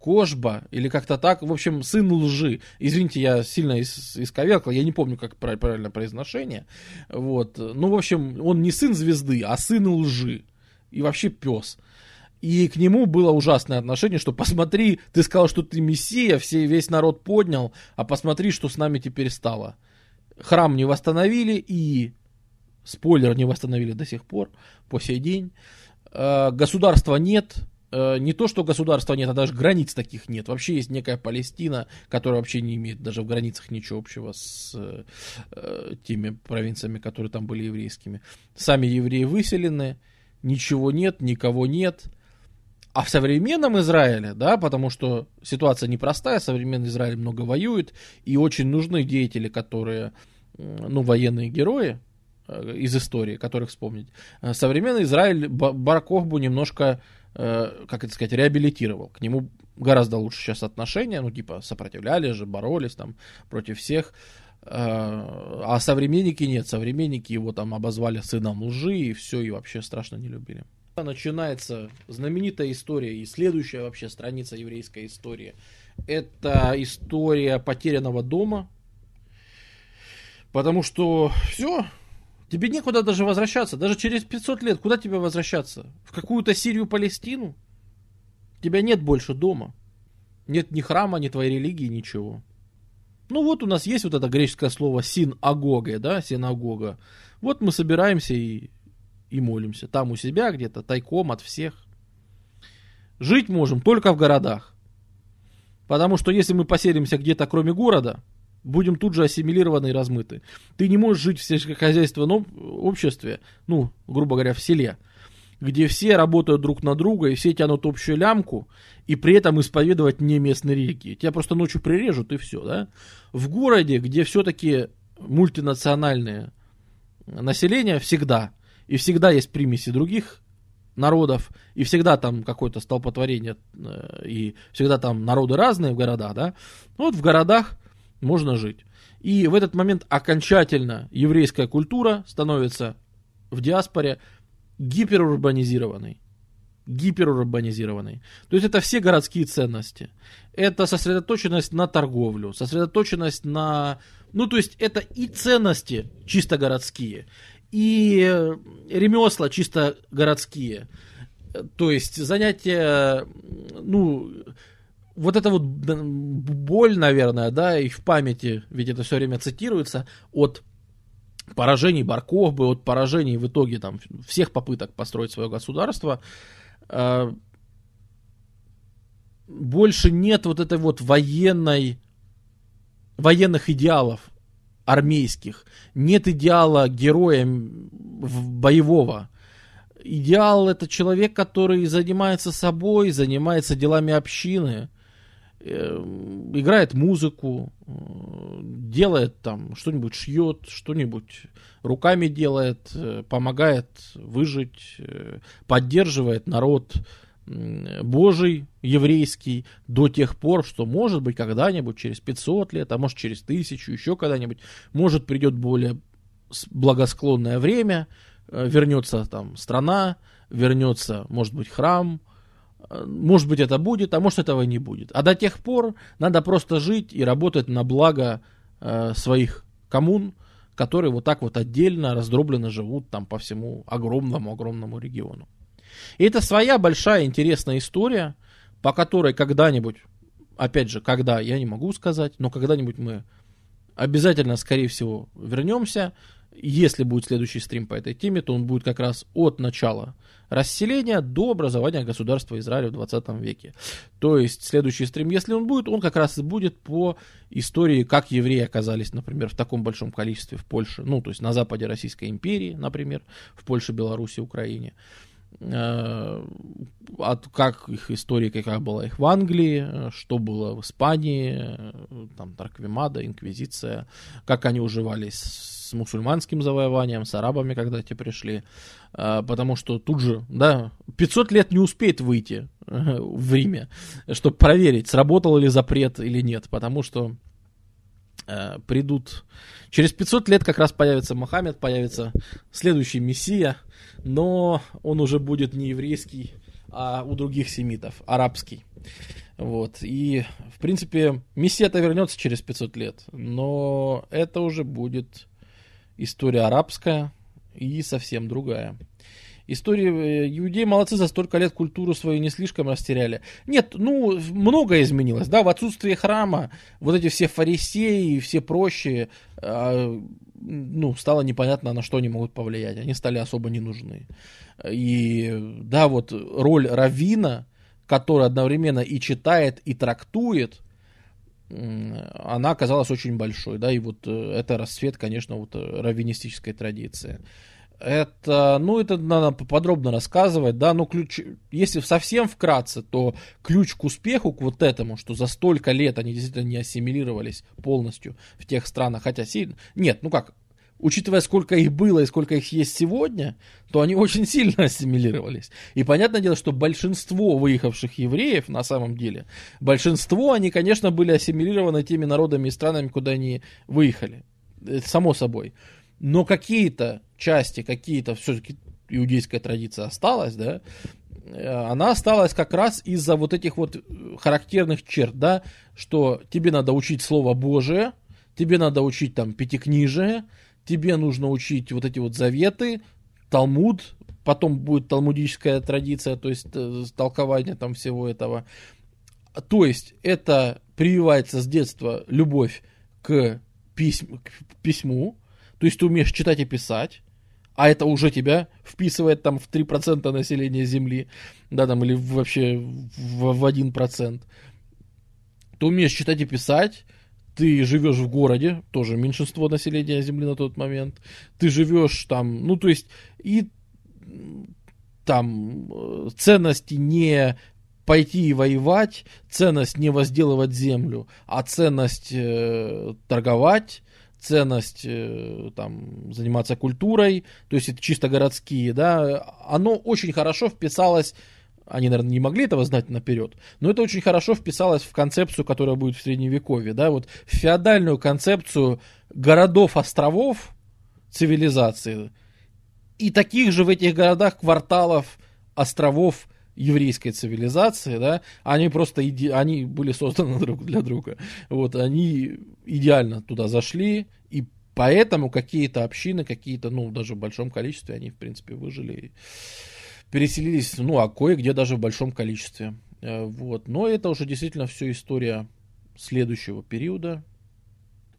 Кожба, или как-то так, в общем, сын лжи. Извините, я сильно ис- исковеркал, я не помню, как правильно произношение. Вот. Ну, в общем, он не сын звезды, а сын лжи. И вообще пес. И к нему было ужасное отношение, что посмотри, ты сказал, что ты мессия, все, весь народ поднял, а посмотри, что с нами теперь стало. Храм не восстановили и, спойлер, не восстановили до сих пор, по сей день. Э, государства нет, не то, что государства нет, а даже границ таких нет. Вообще есть некая Палестина, которая вообще не имеет даже в границах ничего общего с э, теми провинциями, которые там были еврейскими. Сами евреи выселены, ничего нет, никого нет. А в современном Израиле, да, потому что ситуация непростая, современный Израиль много воюет, и очень нужны деятели, которые, ну, военные герои, э, из истории, которых вспомнить. Э, современный Израиль Баракохбу немножко Э, как это сказать, реабилитировал. К нему гораздо лучше сейчас отношения, ну, типа, сопротивлялись же, боролись там против всех. Э, а современники нет, современники его там обозвали сыном лжи, и все, и вообще страшно не любили. Начинается знаменитая история, и следующая вообще страница еврейской истории. Это история потерянного дома, потому что все, Тебе некуда даже возвращаться. Даже через 500 лет куда тебе возвращаться? В какую-то Сирию, Палестину? Тебя нет больше дома. Нет ни храма, ни твоей религии, ничего. Ну вот у нас есть вот это греческое слово синагога, да, синагога. Вот мы собираемся и, и молимся. Там у себя где-то, тайком от всех. Жить можем только в городах. Потому что если мы поселимся где-то кроме города, будем тут же ассимилированы и размыты. Ты не можешь жить в сельскохозяйственном обществе, ну, грубо говоря, в селе, где все работают друг на друга и все тянут общую лямку, и при этом исповедовать не местные религии. Тебя просто ночью прирежут и все, да? В городе, где все-таки мультинациональное население всегда, и всегда есть примеси других народов, и всегда там какое-то столпотворение, э, и всегда там народы разные в городах, да? Вот в городах можно жить. И в этот момент окончательно еврейская культура становится в диаспоре гиперурбанизированной. Гиперурбанизированной. То есть это все городские ценности. Это сосредоточенность на торговлю, сосредоточенность на... Ну, то есть это и ценности чисто городские, и ремесла чисто городские. То есть занятия, ну, вот эта вот боль, наверное, да, и в памяти, ведь это все время цитируется, от поражений Барковбы, от поражений в итоге там всех попыток построить свое государство, э, больше нет вот этой вот военной, военных идеалов армейских, нет идеала героя боевого, идеал это человек, который занимается собой, занимается делами общины, играет музыку, делает там что-нибудь шьет, что-нибудь руками делает, помогает выжить, поддерживает народ Божий, еврейский, до тех пор, что может быть когда-нибудь через 500 лет, а может через тысячу, еще когда-нибудь, может придет более благосклонное время, э, вернется там страна, вернется, может быть, храм, э, может быть, это будет, а может, этого не будет. А до тех пор надо просто жить и работать на благо э, своих коммун, которые вот так вот отдельно, раздробленно живут там по всему огромному-огромному региону. И это своя большая интересная история, по которой когда-нибудь, опять же, когда, я не могу сказать, но когда-нибудь мы обязательно, скорее всего, вернемся. Если будет следующий стрим по этой теме, то он будет как раз от начала расселения до образования государства Израиля в 20 веке. То есть следующий стрим, если он будет, он как раз и будет по истории, как евреи оказались, например, в таком большом количестве в Польше, ну, то есть на западе Российской империи, например, в Польше, Беларуси, Украине. Э, от как их история, какая была? Их в Англии, что было в Испании, э, там Тарквимада, Инквизиция, как они уживались с мусульманским завоеванием, с арабами, когда те пришли, э, потому что тут же, да, 500 лет не успеет выйти в Риме, чтобы проверить, сработал ли запрет или нет, потому что придут через 500 лет как раз появится Мухаммед, появится следующий мессия, но он уже будет не еврейский, а у других семитов, арабский. Вот. И, в принципе, Мессия-то вернется через 500 лет, но это уже будет история арабская и совсем другая. История э, иудеи молодцы за столько лет культуру свою не слишком растеряли. Нет, ну, многое изменилось, да, в отсутствие храма, вот эти все фарисеи, все прочие, а, ну, стало непонятно, на что они могут повлиять. Они стали особо не нужны. И да, вот роль Равина, который одновременно и читает, и трактует, она оказалась очень большой, да, и вот э, это расцвет, конечно, вот э, раввинистической традиции. Это, ну, это надо подробно рассказывать, да, но ключ, если совсем вкратце, то ключ к успеху, к вот этому, что за столько лет они действительно не ассимилировались полностью в тех странах, хотя сильно, нет, ну как, учитывая, сколько их было и сколько их есть сегодня, то они очень сильно ассимилировались. И понятное дело, что большинство выехавших евреев, на самом деле, большинство, они, конечно, были ассимилированы теми народами и странами, куда они выехали. Это само собой. Но какие-то части, какие-то все-таки иудейская традиция осталась, да, э, она осталась как раз из-за вот этих вот характерных черт, да, что тебе надо учить Слово Божие, тебе надо учить там пятикнижие, тебе нужно учить вот эти вот заветы, Талмуд, потом будет талмудическая традиция, то есть э, толкование там всего этого. То есть это прививается с детства любовь к, письм, к письму, то есть ты умеешь читать и писать, а это уже тебя вписывает там в 3% населения Земли, да, там, или вообще в, в 1%. Ты умеешь читать и писать, ты живешь в городе, тоже меньшинство населения Земли на тот момент, ты живешь там, ну, то есть, и там э, ценности не пойти и воевать, ценность не возделывать землю, а ценность э, торговать, ценность э, там, заниматься культурой, то есть это чисто городские, да, оно очень хорошо вписалось они, наверное, не могли этого знать наперед, но это очень хорошо вписалось в концепцию, которая будет в Средневековье, да, вот в феодальную концепцию городов-островов цивилизации и таких же в этих городах кварталов, островов еврейской цивилизации, да, они просто, иде... они были созданы друг для друга, вот, они идеально туда зашли, и поэтому какие-то общины, какие-то, ну, даже в большом количестве, они, в принципе, выжили переселились, ну, а кое-где даже в большом количестве. Э, вот. Но это уже действительно все история следующего периода.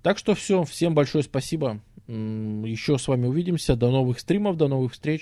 Так что все, всем большое спасибо. Еще с вами увидимся. До новых стримов, до новых встреч.